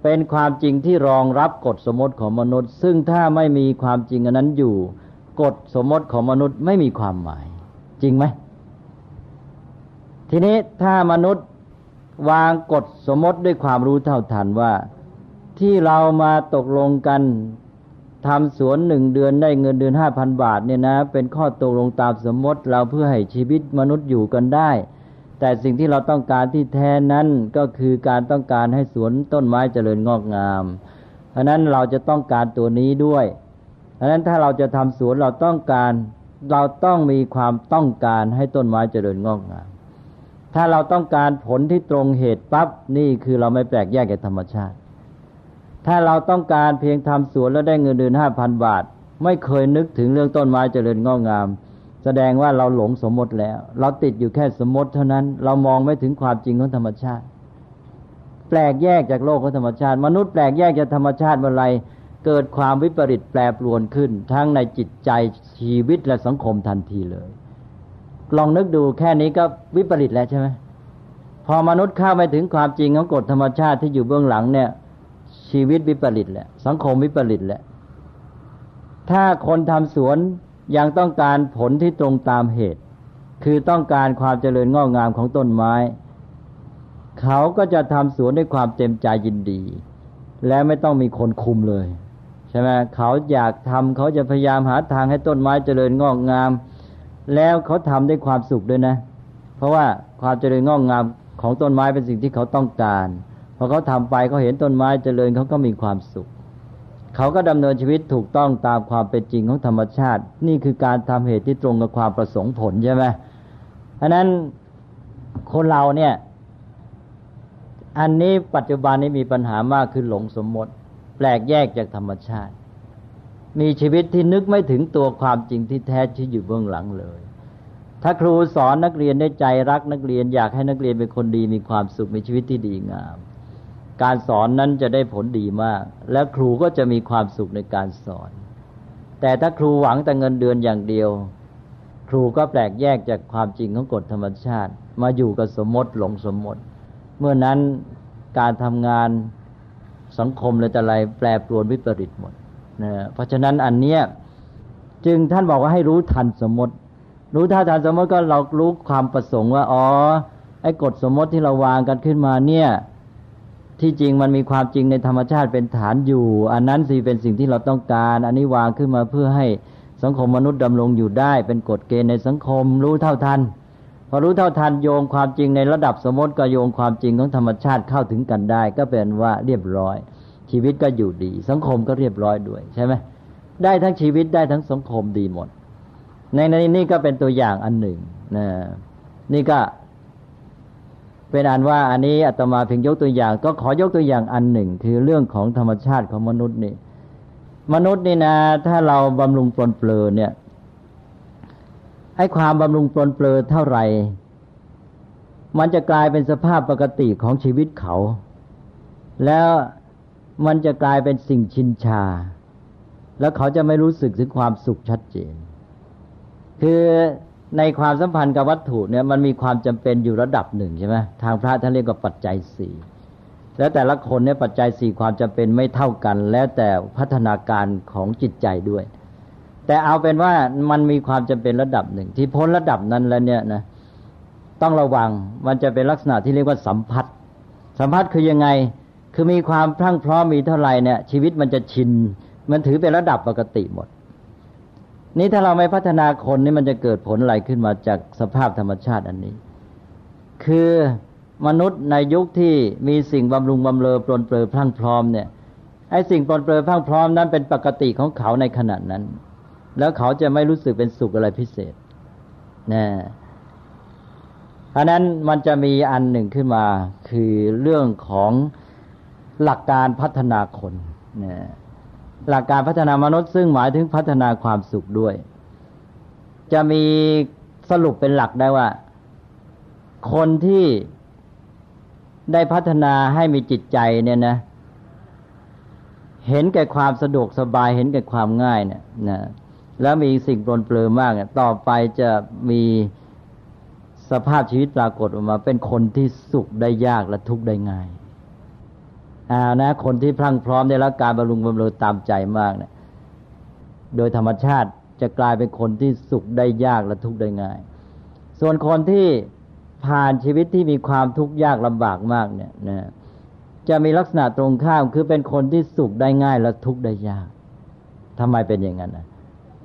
เป็นความจริงที่รองรับกฎสมมติของมนุษย์ ซึ่งถ้าไม่มีความจริงอันนั้นอยู่ กฎสมมติของมนุษย์ไม่มีความหมาย จริงไหม ทีนี้ถ้ามนุษย์วางกฎสมมติด้วยความรู้เท่าทันว่าที่เรามาตกลงกัน ทำสวนหนึ่งเดือนได้เงินเดือนห้าพันบาทเนี่ยนะ เป็นข้อตกลงตามสมมติเราเพื่อให้ชีวิตมนุษย์อยู่กันได้ แต่สิ่งที่เราต้องการที่แท้นั้นก็คือการต้องการให้สวนต้นไม้เจริญงอกงาม เพราะนั้นเราจะต้องการตัวนี้ด้วย เพราะนั้นถ้าเราจะทำสวนเราต้องการเราต้องมีความต้องการให้ต้นไม้เจริญงอกงาม ถ้าเราต้องการผลที่ตรงเหตุปั๊บนี่คือเราไม่แปลกแยกกับธรรมชาติ ถ้าเราต้องการเพียงทำสวนแล้วได้เงินเดือนห้าพันบาท ไม่เคยนึกถึงเรื่องต้นไม้เจริญงอกงาม แสดงว่าเราหลงสมมติแล้ว เราติดอยู่แค่สมมติเท่านั้น เรามองไม่ถึงความจริงของธรรมชาติ แปลกแยกจากโลกของธรรมชาติ มนุษย์แปลกแยกจากธรรมชาติเมื่อไรเกิดความวิปริตแปรปรวนขึ้น ทั้งในจิตใจชีวิตและสังคมทันทีเลย ลองนึกดูแค่นี้ก็วิปริตแล้วใช่ไหมพอมนุษย์เข้าไปถึงความจริงของกฎธรรมชาติที่อยู่เบื้องหลังเนี่ย ชีวิตวิปริตแหละ สังคมวิปริตแหละ ถ้าคนทำสวนยังต้องการผลที่ตรงตามเหตุ คือต้องการความเจริญงอกงามของต้นไม้ เขาก็จะทำสวนด้วยความเต็มใจยินดี และไม่ต้องมีคนคุมเลย ใช่ไหมเขาอยากทำเขาจะพยายามหาทางให้ต้นไม้เจริญงอกงาม แล้วเขาทำด้วยความสุขด้วยนะ เพราะว่าความเจริญงอกงามของต้นไม้เป็นสิ่งที่เขาต้องการ พอเขาทำไปเขาเห็นต้นไม้เจริญเขาก็มีความสุข เขาก็ดำเนินชีวิตถูกต้องตามความเป็นจริงของธรรมชาติ นี่คือการทำเหตุที่ตรงกับความประสงค์ผลใช่ไหมเพราะนั้นคนเราเนี่ย อันนี้ปัจจุบันนี้มีปัญหามากคือหลงสมมติ แปลกแยกจากธรรมชาติ มีชีวิตที่นึกไม่ถึงตัวความจริงที่แท้ที่อยู่เบื้องหลังเลย ถ้าครูสอนนักเรียนได้ใจรักนักเรียน อยากให้นักเรียนเป็นคนดีมีความสุขมีชีวิตที่ดีงาม การสอนนั้นจะได้ผลดีมาก และครูก็จะมีความสุขในการสอน แต่ถ้าครูหวังแต่เงินเดือนอย่างเดียว ครูก็แปลกแยกจากความจริงของกฎธรรมชาติ มาอยู่กับสมมติหลงสมมติ เมื่อนั้นการทำงานสังคมเลยแต่ไรแปรปรวนวิปริตหมดนะเพราะฉะนั้นอันเนี้ยจึงท่านบอกว่าให้รู้ทันสมมติ รู้ท่าทันสมมติก็เรารู้ความประสงค์ว่าอ๋อไอ้กฎสมมติที่เราวางกันขึ้นมาเนี่ย ที่จริงมันมีความจริงในธรรมชาติเป็นฐานอยู่ อันนั้นสิเป็นสิ่งที่เราต้องการ อันนี้วางขึ้นมาเพื่อให้สังคมมนุษย์ดำรงอยู่ได้ เป็นกฎเกณฑ์ในสังคมรู้เท่าทันพอรู้เท่าทันโยงความจริงในระดับสมมติก็โยงความจริงของธรรมชาติเข้าถึงกันได้ ก็เป็นว่าเรียบร้อย ชีวิตก็อยู่ดี สังคมก็เรียบร้อยด้วยใช่ไหมได้ทั้งชีวิตได้ทั้งสังคมดีหมด ในในนี้ก็เป็นตัวอย่างอันหนึ่งนะนี่ก็ เป็นอันว่าอันนี้อาตมาเพียงยกตัวอย่าง ก็ขอยกตัวอย่างอันหนึ่ง คือเรื่องของธรรมชาติของมนุษย์นี่ มนุษย์นี่นะ ถ้าเราบำรุงปลนเปลือเนี่ยให้ความบำรุงปลนเปลือเท่าไหร่ มันจะกลายเป็นสภาพปกติของชีวิตเขา แล้วมันจะกลายเป็นสิ่งชินชา แล้วเขาจะไม่รู้สึกถึงความสุขชัดเจน คือ ในความสัมพันธ์กับวัตถุเนี่ยมันมีความจำเป็นอยู่ระดับหนึ่งใช่ไหมทางพระท่านเรียกว่าปัจจัยสี่แล้วแต่ละคนเนี่ยปัจจัยสี่ความจำเป็นไม่เท่ากัน แล้วแต่พัฒนาการของจิตใจด้วย แต่เอาเป็นว่ามันมีความจำเป็นระดับหนึ่ง ที่พ้นระดับนั้นแล้วเนี่ยนะต้องระวังมันจะเป็นลักษณะที่เรียกว่าสัมผัส สัมผัสคือยังไงคือมีความพรั่งพร้อมมีเท่าไหร่เนี่ยชีวิตมันจะชิน มันถือเป็นระดับปกติหมด นี่ถ้าเราไม่พัฒนาคนนี่มันจะเกิดผลอะไรขึ้นมาจากสภาพธรรมชาติอันนี้ คือมนุษย์ในยุคที่มีสิ่งบำรุงบำเรอปลนเปลือพรั่งพร้อมเนี่ยไอ้สิ่งปลนเปลือพรั่งพร้อมนั้นเป็นปกติของเขาในขณะนั้น แล้วเขาจะไม่รู้สึกเป็นสุขอะไรพิเศษนะเพราะนั้นมันจะมีอันหนึ่งขึ้นมาคือเรื่องของหลักการพัฒนาคนนะ หลักการพัฒนามนุษย์ซึ่งหมายถึงพัฒนาความสุขด้วย จะมีสรุปเป็นหลักได้ว่า คนที่ได้พัฒนาให้มีจิตใจเนี่ยนะ เห็นแก่ความสะดวกสบายเห็นแก่ความง่ายเนี่ยนะแล้วมีสิ่งปลนเปลือมากเนี่ยต่อไปจะมีสภาพชีวิตปรากฏออกมา เป็นคนที่สุขได้ยากและทุกข์ได้ง่าย อ่านะคนที่พรั่งพร้อมได้รับการบำรุงบำเรอตามใจมากเนะี่ยโดยธรรมชาติจะกลายเป็นคนที่สุขได้ยากและทุกข์ได้ง่าย ส่วนคนที่ผ่านชีวิตที่มีความทุกข์ยากลำบากมากเนี่ยนะจะมีลักษณะตรงข้ามคือเป็นคนที่สุขได้ง่ายและทุกข์ได้ยากทำไมเป็นอย่างนั้นนะ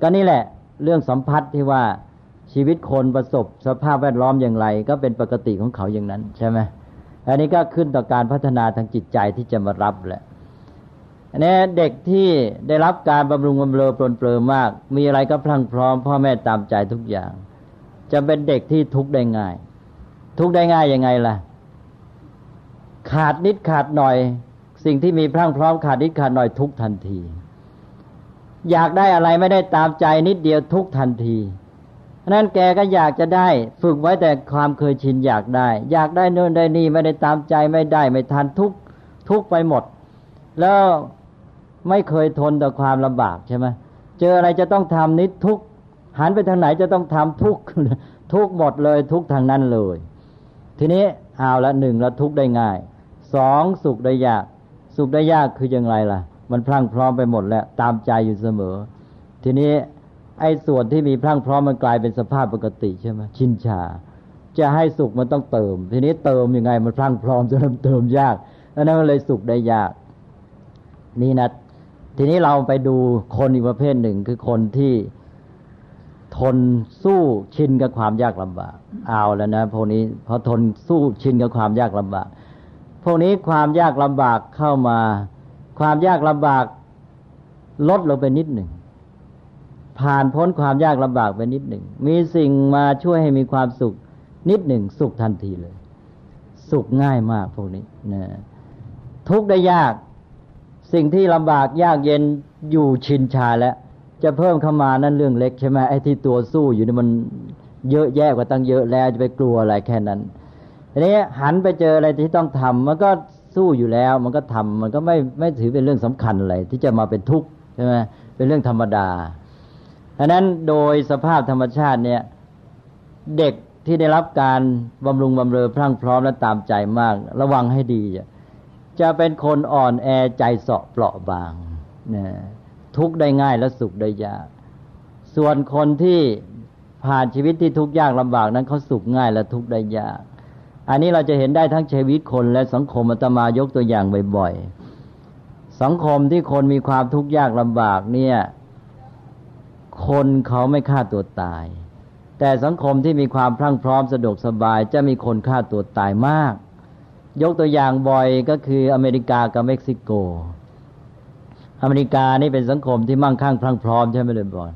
ก็นี่แหละ เรื่องสัมพัทธ์ที่ว่าชีวิตคนประสบสภาพแวดล้อมอย่างไร ก็เป็นปกติของเขาอย่างนั้น ใช่ไหม อันนี้ก็ขึ้นต่อการพัฒนาทางจิตใจที่จะมารับแหละอันนี้เด็กที่ได้รับการบำรุงบำเรอปลนเปลือมาก มีอะไรก็พลังพร้อม พ่อแม่ตามใจทุกอย่าง จะเป็นเด็กที่ทุกได้ง่าย ทุกได้ง่ายยังไงล่ะ ขาดนิดขาดหน่อย สิ่งที่มีพลังพร้อมขาดนิดขาดหน่อยทุกทันที อยากได้อะไรไม่ได้ตามใจนิดเดียวทุกทันที นั้นแกก็อยากจะได้ ฝึกไว้แต่ความเคยชินอยากได้ อยากได้นู่นได้นี่ไม่ได้ตามใจไม่ได้ไม่ทันทุกทุกไปหมด แล้วไม่เคยทนต่อความลำบากใช่ไหมเจออะไรจะต้องทำนิดทุกหันไปทางไหนจะต้องทำทุกทุกหมดเลยทุกทางนั้นเลย ทีนี้เอาละหนึ่งล้วทุกได้ง่ายสองสุขได้ยาก สุขได้ยากคือยังไงล่ะ มันพลั่งพร้อมไปหมดแล้ว ตามใจอยู่เสมอ ทีนี้ ไอ้ส่วนที่มีพลั่งพร้อมมันกลายเป็นสภาพปกติใช่ไหมชินชา จะให้สุขมันต้องเติม ทีนี้เติมยังไงมันพลั่งพร้อมจะเริ่มเติมยากดังนั้นมันเลยสุขได้ยาก นี่นะทีนี้เราไปดูคนอีกประเภทหนึ่งคือคนที่ทนสู้ชินกับความยากลำบาก เอาแล้วนะพวกนี้พอทนสู้ชินกับความยากลำบาก พวกนี้ความยากลำบากเข้ามา ความยากลำบากลดลงไปนิดหนึ่ง ผ่านพ้นความยากลำบากไปนิดหนึ่ง มีสิ่งมาช่วยให้มีความสุข นิดหนึ่งสุขทันทีเลย สุขง่ายมากพวกนี้นะทุกได้ยาก สิ่งที่ลำบากยากเย็นอยู่ชินชาแล้ว จะเพิ่มเข้ามานั่นเรื่องเล็กใช่ไหมไอ้ที่ตัวสู้อยู่นี่มันเยอะแยะกว่าตั้งเยอะแล้วจะไปกลัวอะไรแค่นั้นทีนี้หันไปเจออะไรที่ต้องทำมันก็สู้อยู่แล้ว มันก็ทำมันก็ไม่ไม่ถือเป็นเรื่องสำคัญอะไรที่จะมาเป็นทุกข์ใช่ไหมเป็นเรื่องธรรมดา ดังนั้นโดยสภาพธรรมชาติเนี่ย เด็กที่ได้รับการบำรุงบำเรอพรั่งพร้อมและตามใจมาก ระวังให้ดี จะเป็นคนอ่อนแอใจเสาะเปราะบางนะทุกได้ง่ายและสุขได้ยาก ส่วนคนที่ผ่านชีวิตที่ทุกข์ยากลำบากนั้นเขาสุขง่ายและทุกข์ได้ยาก อันนี้เราจะเห็นได้ทั้งชีวิตคนและสังคมอาตมายกตัวอย่างบ่อยๆ สังคมที่คนมีความทุกข์ยากลำบากเนี่ย คนเขาไม่ฆ่าตัวตาย แต่สังคมที่มีความพรั่งพร้อมสะดวกสบายจะมีคนฆ่าตัวตายมาก ยกตัวอย่างบ่อยก็คืออเมริกากับเม็กซิโก อเมริกานี่เป็นสังคมที่มั่งคั่งพรั่งพร้อมใช่ไหมเลยบอล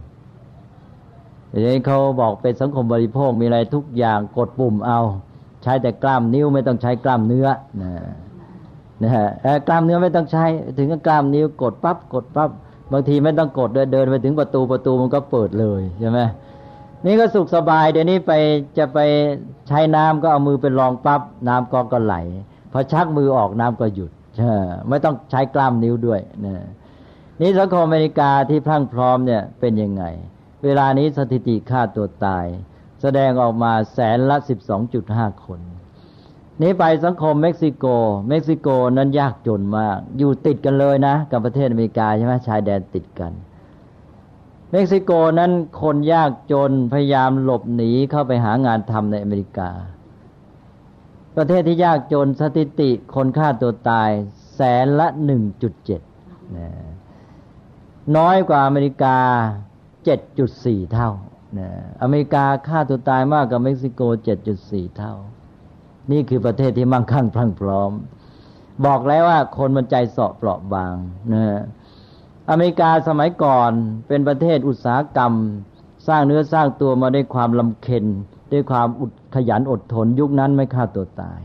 เดี๋ยวนี้เขาบอกเป็นสังคมบริโภคมีอะไรทุกอย่างกดปุ่มเอา ใช้แต่กล้ามนิ้วไม่ต้องใช้กล้ามเนื้อนะนะฮะกล้ามเนื้อไม่ต้องใช้ ถึงกับกล้ามนิ้วกดปั๊บกดปั๊บ บางทีไม่ต้องกดเดินเดินไปถึงประตูประตูมันก็เปิดเลยใช่ไหมนี่ก็สุขสบาย เดี๋ยวนี้ไปจะไปใช้น้ำก็เอามือไปรองปั๊บน้ำก็ก็ไหลพอชักมือออกน้ำก็หยุดใช่ไม่ต้องใช้กล้ามนิ้วด้วยนะนี่สังคมอเมริกาที่พรั่งพร้อมเนี่ยเป็นยังไง เวลานี้สถิติฆ่าตัวตาย แสดงออกมาแสนละสิบสองจุดห้าคน นี้ไปสังคมเม็กซิโก เม็กซิโกนั้นยากจนมาก อยู่ติดกันเลยนะ กับประเทศอเมริกาใช่ไหมชายแดนติดกัน เม็กซิโกนั้นคนยากจนพยายามหลบหนีเข้าไปหางานทำในอเมริกา ประเทศที่ยากจนสถิติคนฆ่าตัวตายแสนละหนึ่งจุดเจ็ดน้อยกว่าอเมริกาเจ็ดจุดสี่เท่าอเมริกาฆ่าตัวตายมากกว่าเม็กซิโกเจ็ดจุดสี่เท่า นี่คือประเทศที่มั่งคั่งพรั่งพร้อม บอกแล้วว่าคนมันใจเสาะเปราะบางนะอเมริกาสมัยก่อนเป็นประเทศอุตสาหกรรม สร้างเนื้อสร้างตัวมาด้วยความลำเค็นด้วยความอุดขยันอดทนยุคนั้นไม่ฆ่าตัวตาย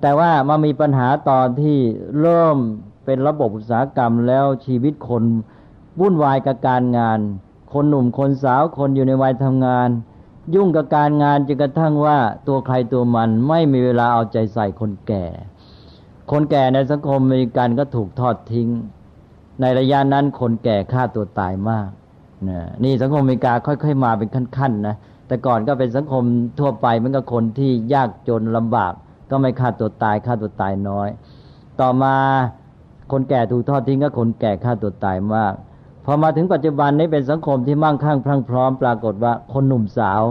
แต่ว่ามามีปัญหาตอนที่เริ่มเป็นระบบอุตสาหกรรมแล้วชีวิตคนวุ่นวายกับการงาน คนหนุ่มคนสาวคนอยู่ในวัยทำงาน ยุ่งกับการงานจนกระทั่งว่าตัวใครตัวมันไม่มีเวลาเอาใจใส่คนแก่ คนแก่ในสังคมอเมริกันก็ถูกทอดทิ้ง ในระยะนั้นคนแก่ฆ่าตัวตายมากนะนี่สังคมอเมริกาค่อย ๆ มาเป็นขั้นๆนะแต่ก่อนก็เป็นสังคมทั่วไปมันก็คนที่ยากจนลำบาก ก็ไม่ฆ่าตัวตายฆ่าตัวตายน้อย ต่อมาคนแก่ถูกทอดทิ้งก็คนแก่ฆ่าตัวตายมาก พอมาถึงปัจจุบันนี้เป็นสังคมที่มั่งคั่งพรั่งพร้อม ปรากฏว่าคนหนุ่มสาว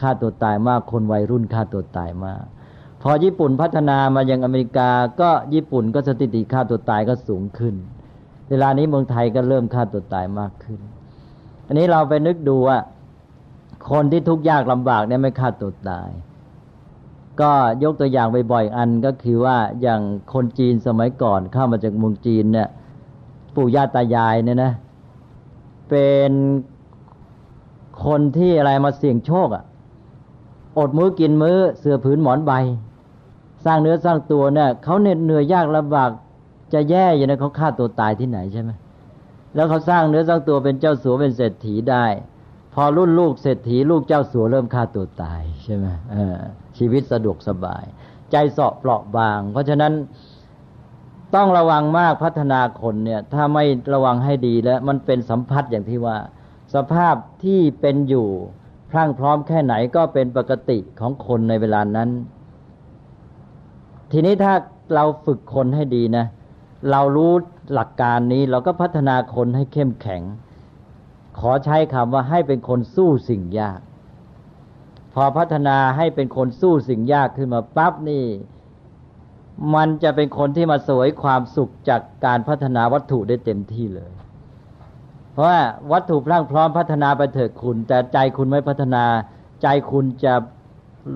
ฆ่าตัวตายมาก คนวัยรุ่นฆ่าตัวตายมาก พอญี่ปุ่นพัฒนามายังอเมริกา ก็ญี่ปุ่นก็สถิติฆ่าตัวตายก็สูงขึ้น เวลานี้เมืองไทยก็เริ่มฆ่าตัวตายมากขึ้น อันนี้เราไปนึกดูว่าคนที่ทุกข์ยากลำบากเนี่ยไม่ฆ่าตัวตาย ก็ยกตัวอย่างบ่อยๆอันก็คือว่าอย่างคนจีนสมัยก่อนเข้ามาจากเมืองจีนเนี่ยปู่ย่าตายายเนี่ยนะ เป็นคนที่อะไรมาเสี่ยงโชคอะ่ะ อดมื้อกินมื้อเสือผืนหมอนใบ สร้างเนื้อสร้างตัวเนี่ยเขาเหน็ดเหนื่อยยากลำบากจะแย่อยู่นะเขาฆ่าตัวตายที่ไหนใช่ไหมแล้วเขาสร้างเนื้อสร้างตัวเป็นเจ้าสัวเป็นเศรษฐีได้ พอรุ่นลูกเศรษฐีลูกเจ้าสัวเริ่มฆ่าตัวตายใช่ไหมชีวิตสะดวกสบาย ใจเสาะเปราะบาง เพราะฉะนั้น ต้องระวังมากพัฒนาคนเนี่ย ถ้าไม่ระวังให้ดีแล้ว มันเป็นสัมพัทธ์อย่างที่ว่า สภาพที่เป็นอยู่พรั่งพร้อมแค่ไหนก็เป็นปกติของคนในเวลานั้น ทีนี้ถ้าเราฝึกคนให้ดีนะ เรารู้หลักการนี้เราก็พัฒนาคนให้เข้มแข็ง ขอใช้คำว่าให้เป็นคนสู้สิ่งยาก พอพัฒนาให้เป็นคนสู้สิ่งยากขึ้นมาปั๊บนี่ มันจะเป็นคนที่มาสวยความสุขจากการพัฒนาวัตถุได้เต็มที่เลย เพราะว่าวัตถุพรั่งพร้อมพัฒนาไปเถิดคุณ แต่ใจคุณไม่พัฒนา ใจคุณจะ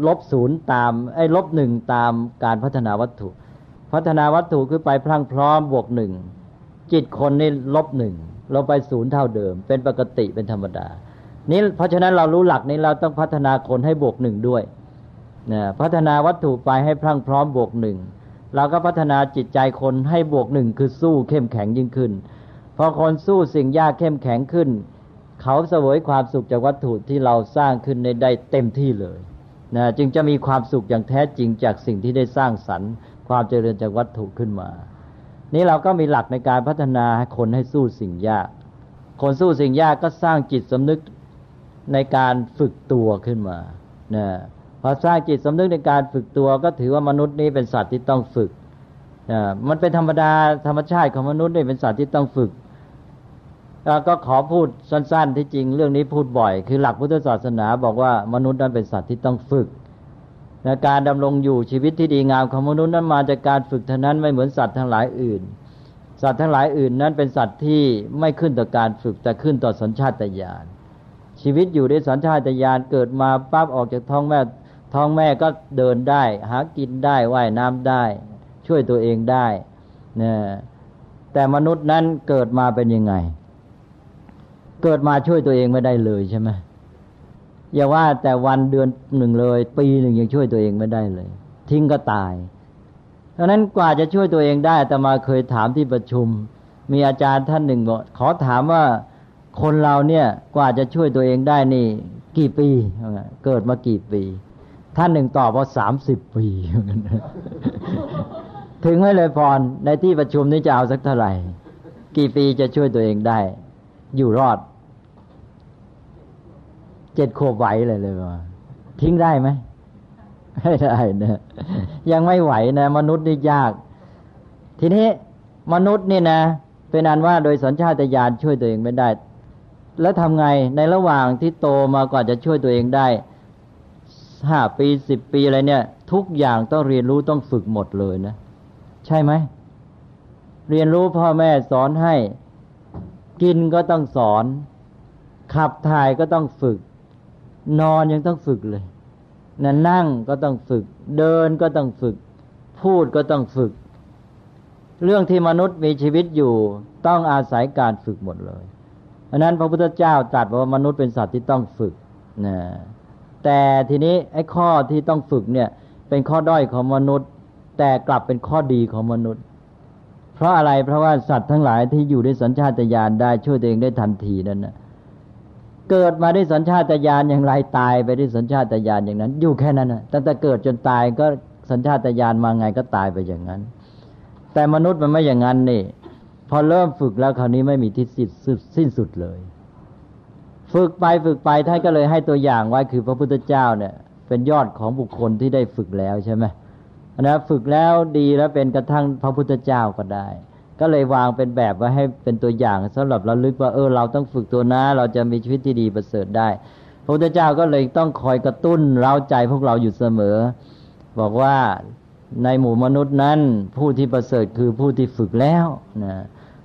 ลบศูนย์ตามไอ้ลบหนึ่งตามการพัฒนาวัตถุ พัฒนาวัตถุคือไปพลังพร้อมบวกหนึ่งจิตคนนี่ลบหนึ่งเราไปศูนย์เท่าเดิม เป็นปกติเป็นธรรมดา นี้เพราะฉะนั้นเรารู้หลักนี้เราต้องพัฒนาคนให้บวกหนึ่งด้วยนะพัฒนาวัตถุไปให้พลังพร้อมบวกหนึ่ง เราก็พัฒนาจิตใจคนให้บวกหนึ่งคือสู้เข้มแข็งยิ่งขึ้น พอคนสู้สิ่งยากเข้มแข็งขึ้น เขาเสวยความสุขจากวัตถุที่เราสร้างขึ้นได้เต็มที่เลยนะจึงจะมีความสุขอย่างแท้จริงจากสิ่งที่ได้สร้างสรรค์ ความเจริญจากวัตถุขึ้นมา นี่เราก็มีหลักในการพัฒนาคนให้สู้สิ่งยาก คนสู้สิ่งยากก็สร้างจิตสำนึกในการฝึกตัวขึ้นมานะ พอสร้างจิตสำนึกในการฝึกตัวก็ถือว่ามนุษย์นี้เป็นสัตว์ที่ต้องฝึกมันเป็นธรรมดาธรรมชาติของมนุษย์นี่เป็นสัตว์ที่ต้องฝึกก็ขอพูดสั้น ๆ ที่จริงเรื่องนี้พูดบ่อย คือหลักพุทธศาสนาบอกว่ามนุษย์นั้นเป็นสัตว์ที่ต้องฝึกนการดำรงอยู่ชีวิตที่ดีงามของมนุษย์นั้นมาจากการฝึกเท่านั้นไม่เหมือนสัตว์ทั้งหลายอื่น สัตว์ทั้งหลายอื่นนั้นเป็นสัตว์ที่ไม่ขึ้นต่อการฝึกแต่ขึ้นต่อสัญชาตญาณชีวิตอยู่ด้วยสัญชาตญาณเกิดมาปั๊บออกจากท้องแม่ ท้องแม่ก็เดินได้ หากินได้ว่ายน้ำได้ ช่วยตัวเองได้นะแต่มนุษย์นั้นเกิดมาเป็นยังไง เกิดมาช่วยตัวเองไม่ได้เลยใช่ไหมอย่าว่าแต่วันเดือนหนึ่งเลย ปีหนึ่งยังช่วยตัวเองไม่ได้เลย ทิ้งก็ตายเพราะนั้นกว่าจะช่วยตัวเองได้แต่มาเคยถามที่ประชุม มีอาจารย์ท่านหนึ่งบอกขอถามว่าคนเราเนี่ยกว่าจะช่วยตัวเองได้นี่ กี่ปี เกิดมากี่ปี ท่านหนึ่งตอบว่าสามสิบปีถึงไม่เลยพรในที่ประชุมนี้จะเอาสักเท่าไหร่ กี่ปีจะช่วยตัวเองได้ อยู่รอด เจ็ดขวบไหวเลยเลยว่าทิ้งได้ไหมไม่ได้นะยังไม่ไหวนะ มนุษย์นี่ยาก ทีนี้มนุษย์นี่นะ เป็นอันว่าโดยสัญชาตญาณช่วยตัวเองไม่ได้ แล้วทำไงในระหว่างที่โตมากว่าจะช่วยตัวเองได้ ห้าปีสิบปีอะไรเนี่ย ทุกอย่างต้องเรียนรู้ต้องฝึกหมดเลยนะ ใช่ไหม เรียนรู้พ่อแม่สอนให้ กินก็ต้องสอน ขับถ่ายก็ต้องฝึก นอนยังต้องฝึกเลยนั่นนั่งก็ต้องฝึก เดินก็ต้องฝึก พูดก็ต้องฝึก เรื่องที่มนุษย์มีชีวิตอยู่ ต้องอาศัยการฝึกหมดเลยเพราะนั้นพระพุทธเจ้าตรัสว่ามนุษย์เป็นสัตว์ที่ต้องฝึกนะ แต่ทีนี้ไอ้ข้อที่ต้องฝึกเนี่ย เป็นข้อด้อยของมนุษย์ แต่กลับเป็นข้อดีของมนุษย์ เพราะอะไรเพราะว่าสัตว์ทั้งหลายที่อยู่ในสัญชาตญาณได้ช่วยตัวเองได้ทันทีนั่นนะเกิดมาด้วยสัญชาตญาณอย่างไรตายไปด้วยสัญชาตญาณอย่างนั้น อยู่แค่นั้นนะตั้งแต่เกิดจนตายก็สัญชาตญาณมาไงก็ตายไปอย่างนั้น แต่มนุษย์มันไม่อย่างนั้นนี่พอเริ่มฝึกแล้วคราวนี้ไม่มีที่สิ้นสุดเลย ฝึกไปฝึกไปท่านก็เลยให้ตัวอย่างไว้คือพระพุทธเจ้าเนี่ย เป็นยอดของบุคคลที่ได้ฝึกแล้วใช่ไหมนะฝึกแล้วดีแล้วเป็นกระทั่งพระพุทธเจ้าก็ได้ ก็เลยวางเป็นแบบไว้ให้เป็นตัวอย่างสำหรับเราลึกว่าเออเราต้องฝึกตัวนะ เราจะมีชีวิตที่ดีประเสริฐได้ พระพุทธเจ้าก็เลยต้องคอยกระตุ้นเร้าใจพวกเราอยู่เสมอ บอกว่าในหมู่มนุษย์นั้นผู้ที่ประเสริฐคือผู้ที่ฝึกแล้วนะ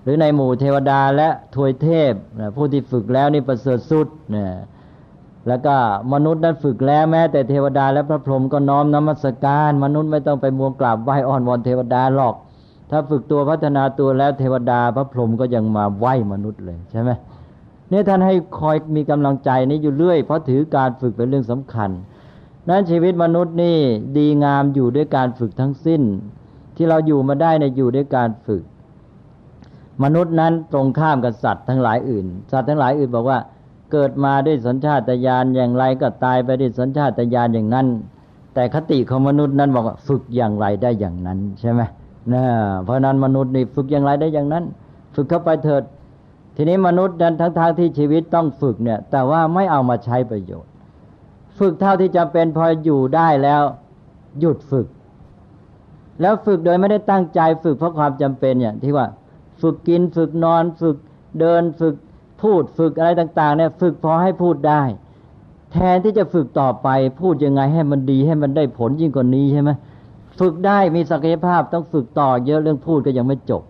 หรือในหมู่เทวดาและทวยเทพผู้ที่ฝึกแล้วนี่ประเสริฐสุดนะแล้วก็มนุษย์นั้นฝึกแล้วแม้ แต่เทวดาและพระพรหมก็น้อมนมัสการ มนุษย์ไม่ต้องไปมัวกราบไหว้อ่อนวอนเทวดาหรอก ถ้าฝึกตัวพัฒนาตัวแล้วเทวดาพระพรหมก็ยังมาไหว้มนุษย์เลยใช่ไหมเนี่ยท่านให้คอยมีกำลังใจนี้อยู่เรื่อย เพราะถือการฝึกเป็นเรื่องสำคัญ นั้นชีวิตมนุษย์นี่ดีงามอยู่ด้วยการฝึกทั้งสิ้น ที่เราอยู่มาได้ในอยู่ด้วยการฝึก มนุษย์นั้นตรงข้ามกับสัตว์ทั้งหลายอื่น สัตว์ทั้งหลายอื่นบอกว่า เกิดมาด้วยสัญชาตญาณอย่างไรก็ตายไปด้วยสัญชาตญาณอย่างนั้น แต่คติของมนุษย์นั้นบอกว่าฝึกอย่างไรได้อย่างนั้นใช่ไหมนะเพราะนั้นมนุษย์นี่ฝึกอย่างไรได้อย่างนั้น ฝึกเข้าไปเถิด ทีนี้มนุษย์นั้นทั้งทางที่ชีวิตต้องฝึกเนี่ย แต่ว่าไม่เอามาใช้ประโยชน์ ฝึกเท่าที่จำเป็นพออยู่ได้แล้ว หยุดฝึก แล้วฝึกโดยไม่ได้ตั้งใจฝึกเพราะความจำเป็นอย่างที่ว่า ฝึกกินฝึกนอน ฝึกเดินฝึกพูดฝึกอะไรต่าง ๆ เนี่ย ฝึกพอให้พูดได้ แทนที่จะฝึกต่อไป พูดยังไงให้มันดีให้มันได้ผลยิ่งกว่านี้ใช่ไหมฝึกได้มีศักยภาพต้องฝึกต่อ เยอะเรื่องพูดก็ยังไม่จบ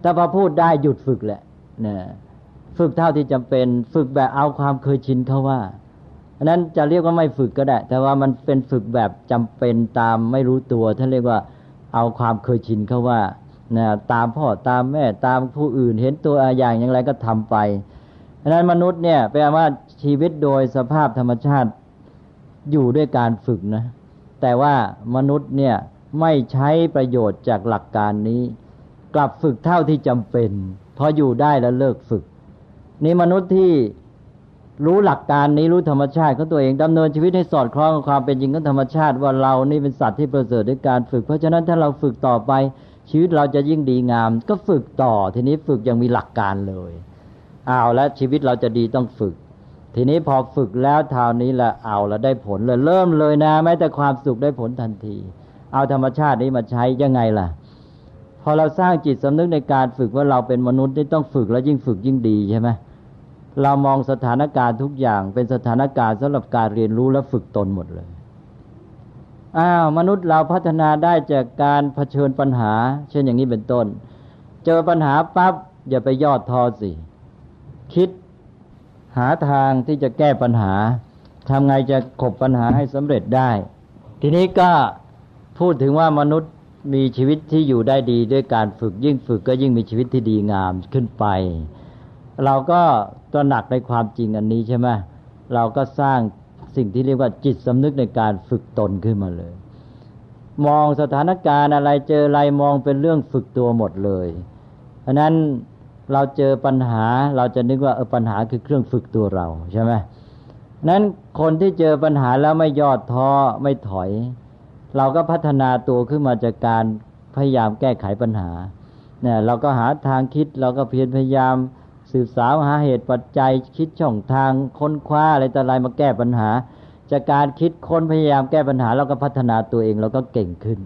แต่พอพูดได้หยุดฝึกแหละนะฝึกเท่าที่จำเป็น ฝึกแบบเอาความเคยชินเขาว่าอันนั้นจะเรียกว่าไม่ฝึกก็ได้ แต่ว่ามันเป็นฝึกแบบจำเป็นตามไม่รู้ตัวท่านเรียกว่าเอาความเคยชินเขาว่า นะตามพ่อตามแม่ตามผู้อื่นเห็นตัวอย่างอย่างไรก็ทำไปอันนั้นมนุษย์เนี่ยแปลว่าชีวิตโดยสภาพธรรมชาติอยู่ด้วยการฝึกนะ แต่ว่ามนุษย์เนี่ยไม่ใช้ประโยชน์จากหลักการนี้ กลับฝึกเท่าที่จำเป็น พออยู่ได้แล้วเลิกฝึก นี่มนุษย์ที่รู้หลักการนี้รู้ธรรมชาติของตัวเองดำเนินชีวิตให้สอดคล้องกับความเป็นจริงของธรรมชาติว่าเรานี่เป็นสัตว์ที่ประเสริฐด้วยการฝึก เพราะฉะนั้นถ้าเราฝึกต่อไป ชีวิตเราจะยิ่งดีงาม ก็ฝึกต่อ ทีนี้ฝึกยังมีหลักการเลยเอาแล้วชีวิตเราจะดีต้องฝึก ทีนี้พอฝึกแล้วเท่านี้ละเอาแล้วได้ผลเลยเริ่มเลยนะแม้แต่ความสุขได้ผลทันที เอาธรรมชาตินี้มาใช้ยังไงล่ะ พอเราสร้างจิตสำนึกในการฝึกว่าเราเป็นมนุษย์ที่ต้องฝึกแล้วยิ่งฝึกยิ่งดีใช่ไหมเรามองสถานการณ์ทุกอย่างเป็นสถานการณ์สำหรับการเรียนรู้และฝึกตนหมดเลย อ้าวมนุษย์เราพัฒนาได้จากการเผชิญปัญหา เช่นอย่างนี้เป็นต้น เจอปัญหาปั๊บอย่าไปยอดทอสิคิดหาทางที่จะแก้ปัญหาทำไงจะขบปัญหาให้สำเร็จได้ ทีนี้ก็พูดถึงว่ามนุษย์มีชีวิตที่อยู่ได้ดีด้วยการฝึกยิ่งฝึกก็ยิ่งมีชีวิตที่ดีงามขึ้นไป เราก็ตระหนักในความจริงอันนี้ใช่ไหมเราก็สร้าง สิ่งที่เรียกว่าจิตสำนึกในการฝึกตนขึ้นมาเลย มองสถานการณ์อะไรเจออะไรมองเป็นเรื่องฝึกตัวหมดเลย เพราะนั้นเราเจอปัญหาเราจะนึกว่าเออปัญหาคือเครื่องฝึกตัวเราใช่ไหมนั้นคนที่เจอปัญหาแล้วไม่ยอดท้อไม่ถอย เราก็พัฒนาตัวขึ้นมาจากการพยายามแก้ไขปัญหาเนี่ยเราก็หาทางคิดเราก็เพียรพยายาม สืบสาวหาเหตุปัจจัยคิดช่องทางค้นคว้าอะไรต่ออะไรมาแก้ปัญหา จากการคิดค้นพยายามแก้ปัญหาเราก็พัฒนาตัวเองเราก็เก่งขึ้น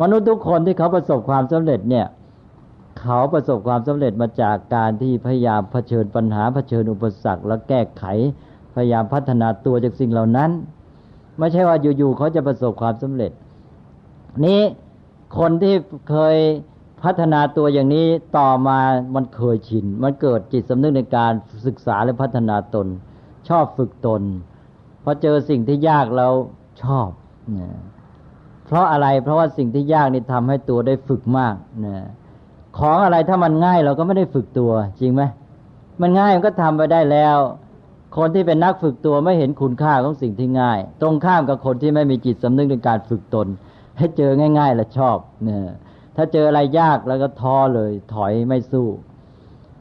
มนุษย์ทุกคนที่เขาประสบความสำเร็จเนี่ยเขาประสบความสำเร็จมาจากการที่พยายามเผชิญปัญหาเผชิญอุปสรรค แล้วแก้ไขพยายามพัฒนาตัวจากสิ่งเหล่านั้น ไม่ใช่ว่าอยู่ๆเขาจะประสบความสำเร็จ นี้คนที่เคย พัฒนาตัวอย่างนี้ต่อมามันเคยชิน มันเกิดจิตสำนึกในการศึกษาและพัฒนาตน ชอบฝึกตนพอเจอสิ่งที่ยากแล้วชอบนะเพราะอะไรเพราะว่าสิ่งที่ยากนี่ทำให้ตัวได้ฝึกมากนะของอะไรถ้ามันง่ายเราก็ไม่ได้ฝึกตัว จริงไหมมันง่ายมันก็ทำไปได้แล้ว คนที่เป็นนักฝึกตัวไม่เห็นคุณค่าของสิ่งที่ง่าย ตรงข้ามกับคนที่ไม่มีจิตสำนึกในการฝึกตน ให้เจอง่าย ๆ แล้วชอบเนี่ย ถ้าเจออะไรยากแล้วก็ท้อเลย ถอยไม่สู้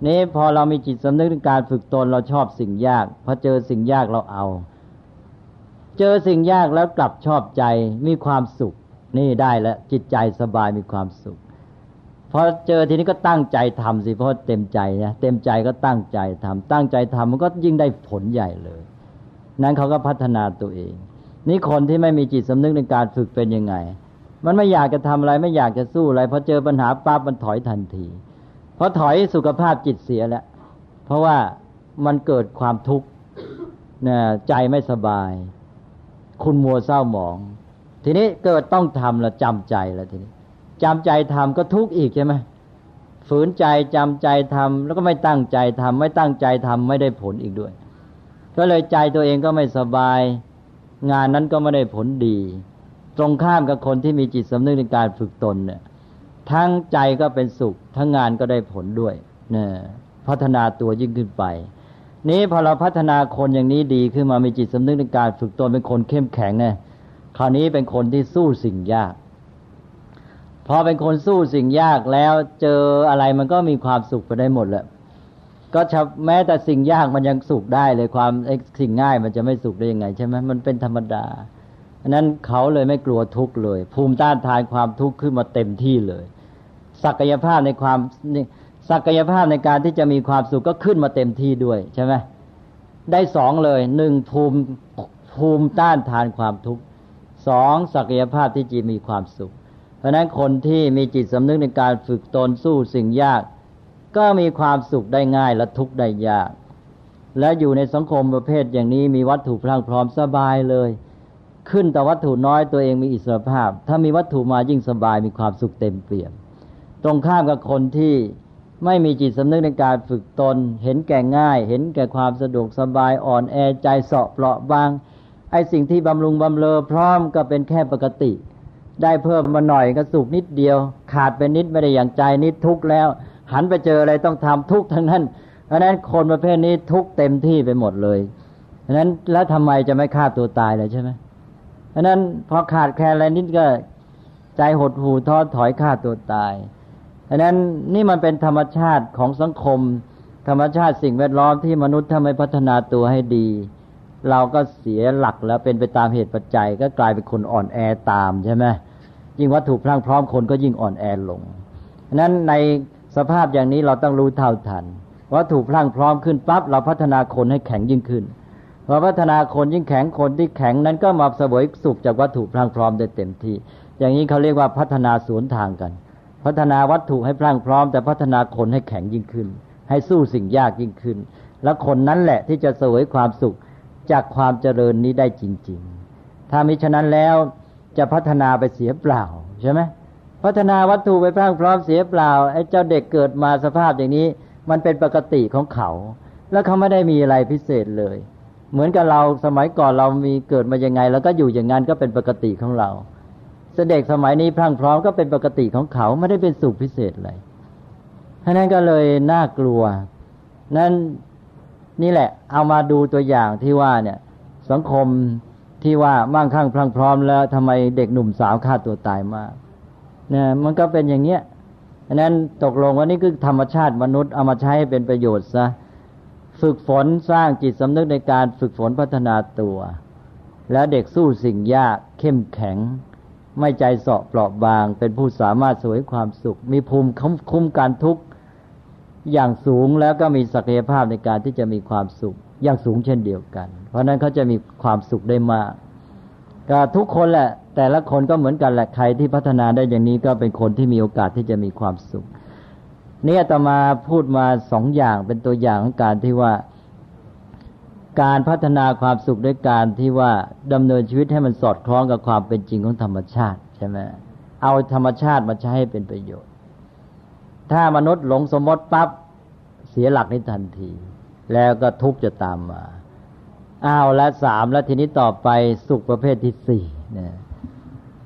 นี้พอเรามีจิตสำนึกในการฝึกตนเราชอบสิ่งยากพอเจอสิ่งยากเราเอา เจอสิ่งยากแล้วกลับชอบใจมีความสุข นี่ได้แล้วจิตใจสบายมีความสุขพอเจอทีนี้ก็ตั้งใจทำสิเพราะเต็มใจนะเต็มใจก็ตั้งใจทำตั้งใจทำมันก็ยิ่งได้ผลใหญ่เลย นั้นเขาก็พัฒนาตัวเอง นี่คนที่ไม่มีจิตสำนึกในการฝึกเป็นยังไง มันไม่อยากจะทำอะไรไม่อยากจะสู้อะไรพอเจอปัญหาปั๊บมันถอยทันทีพอถอยสุขภาพจิตเสียแล้วเพราะว่ามันเกิดความทุกข์เนี่ยใจไม่สบาย คุณมัวเศร้าหมอง ทีนี้เกิดต้องทำแล้วจำใจแล้วทีนี้จำใจทำก็ทุกข์อีกใช่ไหมฝืนใจจำใจทำแล้วก็ไม่ตั้งใจทำไม่ตั้งใจทำไม่ได้ผลอีกด้วย ก็เลยใจตัวเองก็ไม่สบาย งานนั้นก็ไม่ได้ผลดี ตรงข้ามกับคนที่มีจิตสำนึกในการฝึกตนเนี่ย ทั้งใจก็เป็นสุข ทั้งงานก็ได้ผลด้วยเนี่ยพัฒนาตัวยิ่งขึ้นไป นี้พอเราพัฒนาคนอย่างนี้ดีขึ้นมามีจิตสำนึกในการฝึกตนเป็นคนเข้มแข็งเนี่ยคราวนี้เป็นคนที่สู้สิ่งยาก พอเป็นคนสู้สิ่งยากแล้วเจออะไรมันก็มีความสุขไปได้หมดแหละก็แม้แต่สิ่งยากมันยังสุขได้เลยความสิ่งง่ายมันจะไม่สุขได้ยังไงใช่ไหมมันเป็นธรรมดา อันนั้นเขาเลยไม่กลัวทุกข์เลย ภูมิต้านทานความทุกข์ขึ้นมาเต็มที่เลย ศักยภาพในความศักยภาพในการที่จะมีความสุขก็ขึ้นมาเต็มที่ด้วยใช่ไหมได้สองเลยหนึ่งภูมิภูมิต้านทานความทุกข์สองศักยภาพที่จะมีความสุข เพราะนั้นคนที่มีจิตสำนึกในการฝึกตนสู้สิ่งยาก ก็มีความสุขได้ง่ายและทุกข์ได้ยาก และอยู่ในสังคมประเภทอย่างนี้มีวัตถุพลังพร้อมสบายเลย ขึ้นแต่วัตถุน้อยตัวเองมีอิสรภาพ ถ้ามีวัตถุมายิ่งสบายมีความสุขเต็มเปี่ยม ตรงข้ามกับคนที่ไม่มีจิตสำนึกในการฝึกตน เห็นแก่ง่าย เห็นแก่ความสะดวกสบายอ่อนแอใจเสาะเปราะบาง ไอ้สิ่งที่บำรุงบำเรอพร้อมก็เป็นแค่ปกติ ได้เพิ่มมาหน่อยก็สุขนิดเดียว ขาดไปนิดไม่ได้อย่างใจนิดทุกแล้ว หันไปเจออะไรต้องทำทุกทั้งนั้นเพราะนั้นคนประเภทนี้ทุกเต็มที่ไปหมดเลยเพราะนั้นแล้วทำไมจะไม่ฆ่าตัวตายเลยใช่ไหม เพราะนั้นพอขาดแคลนอะไรนิดก็ใจหดหู่ท้อถอยฆ่าตัวตายเพราะนั้นนี่มันเป็นธรรมชาติของสังคม ธรรมชาติสิ่งแวดล้อมที่มนุษย์ถ้าไม่พัฒนาตัวให้ดี เราก็เสียหลักแล้วเป็นไปตามเหตุปัจจัย ก็กลายเป็นคนอ่อนแอตามใช่ไหมยิ่งวัตถุพลังพร้อมคนก็ยิ่งอ่อนแอลงนั้นในสภาพอย่างนี้เราต้องรู้เท่าทันวัตถุพลังพร้อมขึ้นปั๊บเราพัฒนาคนให้แข็งยิ่งขึ้น พอพัฒนาคนยิ่งแข็งคนที่แข็งนั้นก็มาเสวยสุขจากวัตถุพลังพร้อมได้เต็มที่ อย่างนี้เขาเรียกว่าพัฒนาสวนทางกัน พัฒนาวัตถุให้พลังพร้อม แต่พัฒนาคนให้แข็งยิ่งขึ้น ให้สู้สิ่งยากยิ่งขึ้น แล้วคนนั้นแหละที่จะเสวยความสุขจากความเจริญนี้ได้จริง ๆ ถ้ามิฉะนั้นแล้วจะพัฒนาไปเสียเปล่าใช่ไหมพัฒนาวัตถุไปพรั่งพร้อมเสียเปล่าไอ้เจ้าเด็กเกิดมาสภาพอย่างนี้ มันเป็นปกติของเขา แล้วเขาไม่ได้มีอะไรพิเศษเลย เหมือนกับเราสมัยก่อนเรามีเกิดมายังไง แล้วก็อยู่อย่างนั้นก็เป็นปกติของเราเสด็จสมัยนี้พรั่งพร้อมก็เป็นปกติของเขาไม่ได้เป็นสุขพิเศษเลยเพราะนั้นก็เลยน่ากลัว นั่นนี่แหละ เอามาดูตัวอย่างที่ว่าเนี่ย สังคมที่ว่ามั่งคั่งพรั่งพร้อมแล้วทำไมเด็กหนุ่มสาวฆ่าตัวตายมากเนี่ยมันก็เป็นอย่างเงี้ยอันนั้นตกลงว่านี่คือธรรมชาติมนุษย์เอามาใช้ให้เป็นประโยชน์ซะ ฝึกฝนสร้างจิตสำนึกในการฝึกฝนพัฒนาตัว แล้วเด็กสู้สิ่งยากเข้มแข็ง ไม่ใจเสาะเปราะบาง เป็นผู้สามารถสวยความสุข มีภูมิคุ้มการทุกข์อย่างสูงแล้วก็มีศักยภาพในการที่จะมีความสุข อย่างสูงเช่นเดียวกัน เพราะนั้นเขาจะมีความสุขได้มากก็ทุกคนแหละ แต่ละคนก็เหมือนกันแหละใครที่พัฒนาได้อย่างนี้ก็เป็นคนที่มีโอกาสที่จะมีความสุข นี่อาตมาพูดมาสองอย่างเป็นตัวอย่างของการที่ว่า การพัฒนาความสุขด้วยการที่ว่าดำเนินชีวิตให้มันสอดคล้องกับความเป็นจริงของธรรมชาติใช่ไหมเอาธรรมชาติมาใช้ให้เป็นประโยชน์ ถ้ามนุษย์หลงสมมติปั๊บเสียหลักในทันที แล้วก็ทุกข์จะตามมาอ้าวและสามแล้วทีนี้ต่อไปสุขประเภทที่สี่เนี่ย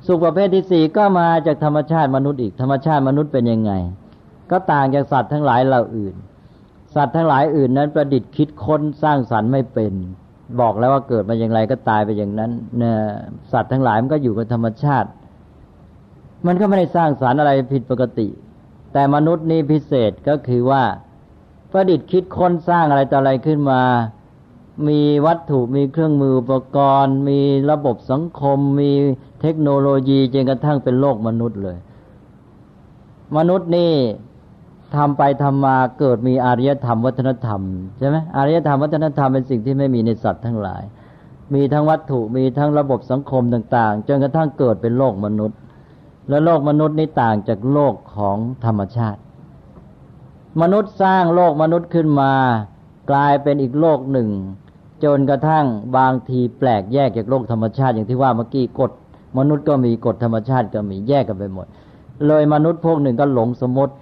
สุขประเภทที่สี่ก็มาจากธรรมชาติมนุษย์อีกธรรมชาติมนุษย์เป็นยังไง ก็ต่างจากสัตว์ทั้งหลายเราอื่น สัตว์ทั้งหลายอื่นนั้นประดิษฐ์คิดค้นสร้างสรรค์ไม่เป็น บอกแล้วว่าเกิดมาอย่างไรก็ตายไปอย่างนั้นเนี่ยสัตว์ทั้งหลายมันก็อยู่กับธรรมชาติ มันก็ไม่ได้สร้างสรรค์อะไรผิดปกติ แต่มนุษย์นี่พิเศษก็คือว่าประดิษฐ์คิดค้นสร้างอะไรต่ออะไรขึ้นมา มีวัตถุมีเครื่องมืออุปกรณ์ มีระบบสังคม มีเทคโนโลยีจนกระทั่งเป็นโลกมนุษย์เลย มนุษย์นี่ ทำไปทำมาเกิดมีอารยธรรมวัฒนธรรมใช่ไหมอารยธรรมวัฒนธรรมเป็นสิ่งที่ไม่มีในสัตว์ทั้งหลาย มีทั้งวัตถุมีทั้งระบบสังคมต่าง ๆ จนกระทั่งเกิดเป็นโลกมนุษย์ และโลกมนุษย์นี่ต่างจากโลกของธรรมชาติ มนุษย์สร้างโลกมนุษย์ขึ้นมา กลายเป็นอีกโลกหนึ่ง จนกระทั่งบางทีแปลกแยกจากโลกธรรมชาติอย่างที่ว่าเมื่อกี้กฎมนุษย์ก็มีกฎธรรมชาติก็มีแยกกันไปหมด เลยมนุษย์พวกหนึ่งก็หลงสมมติ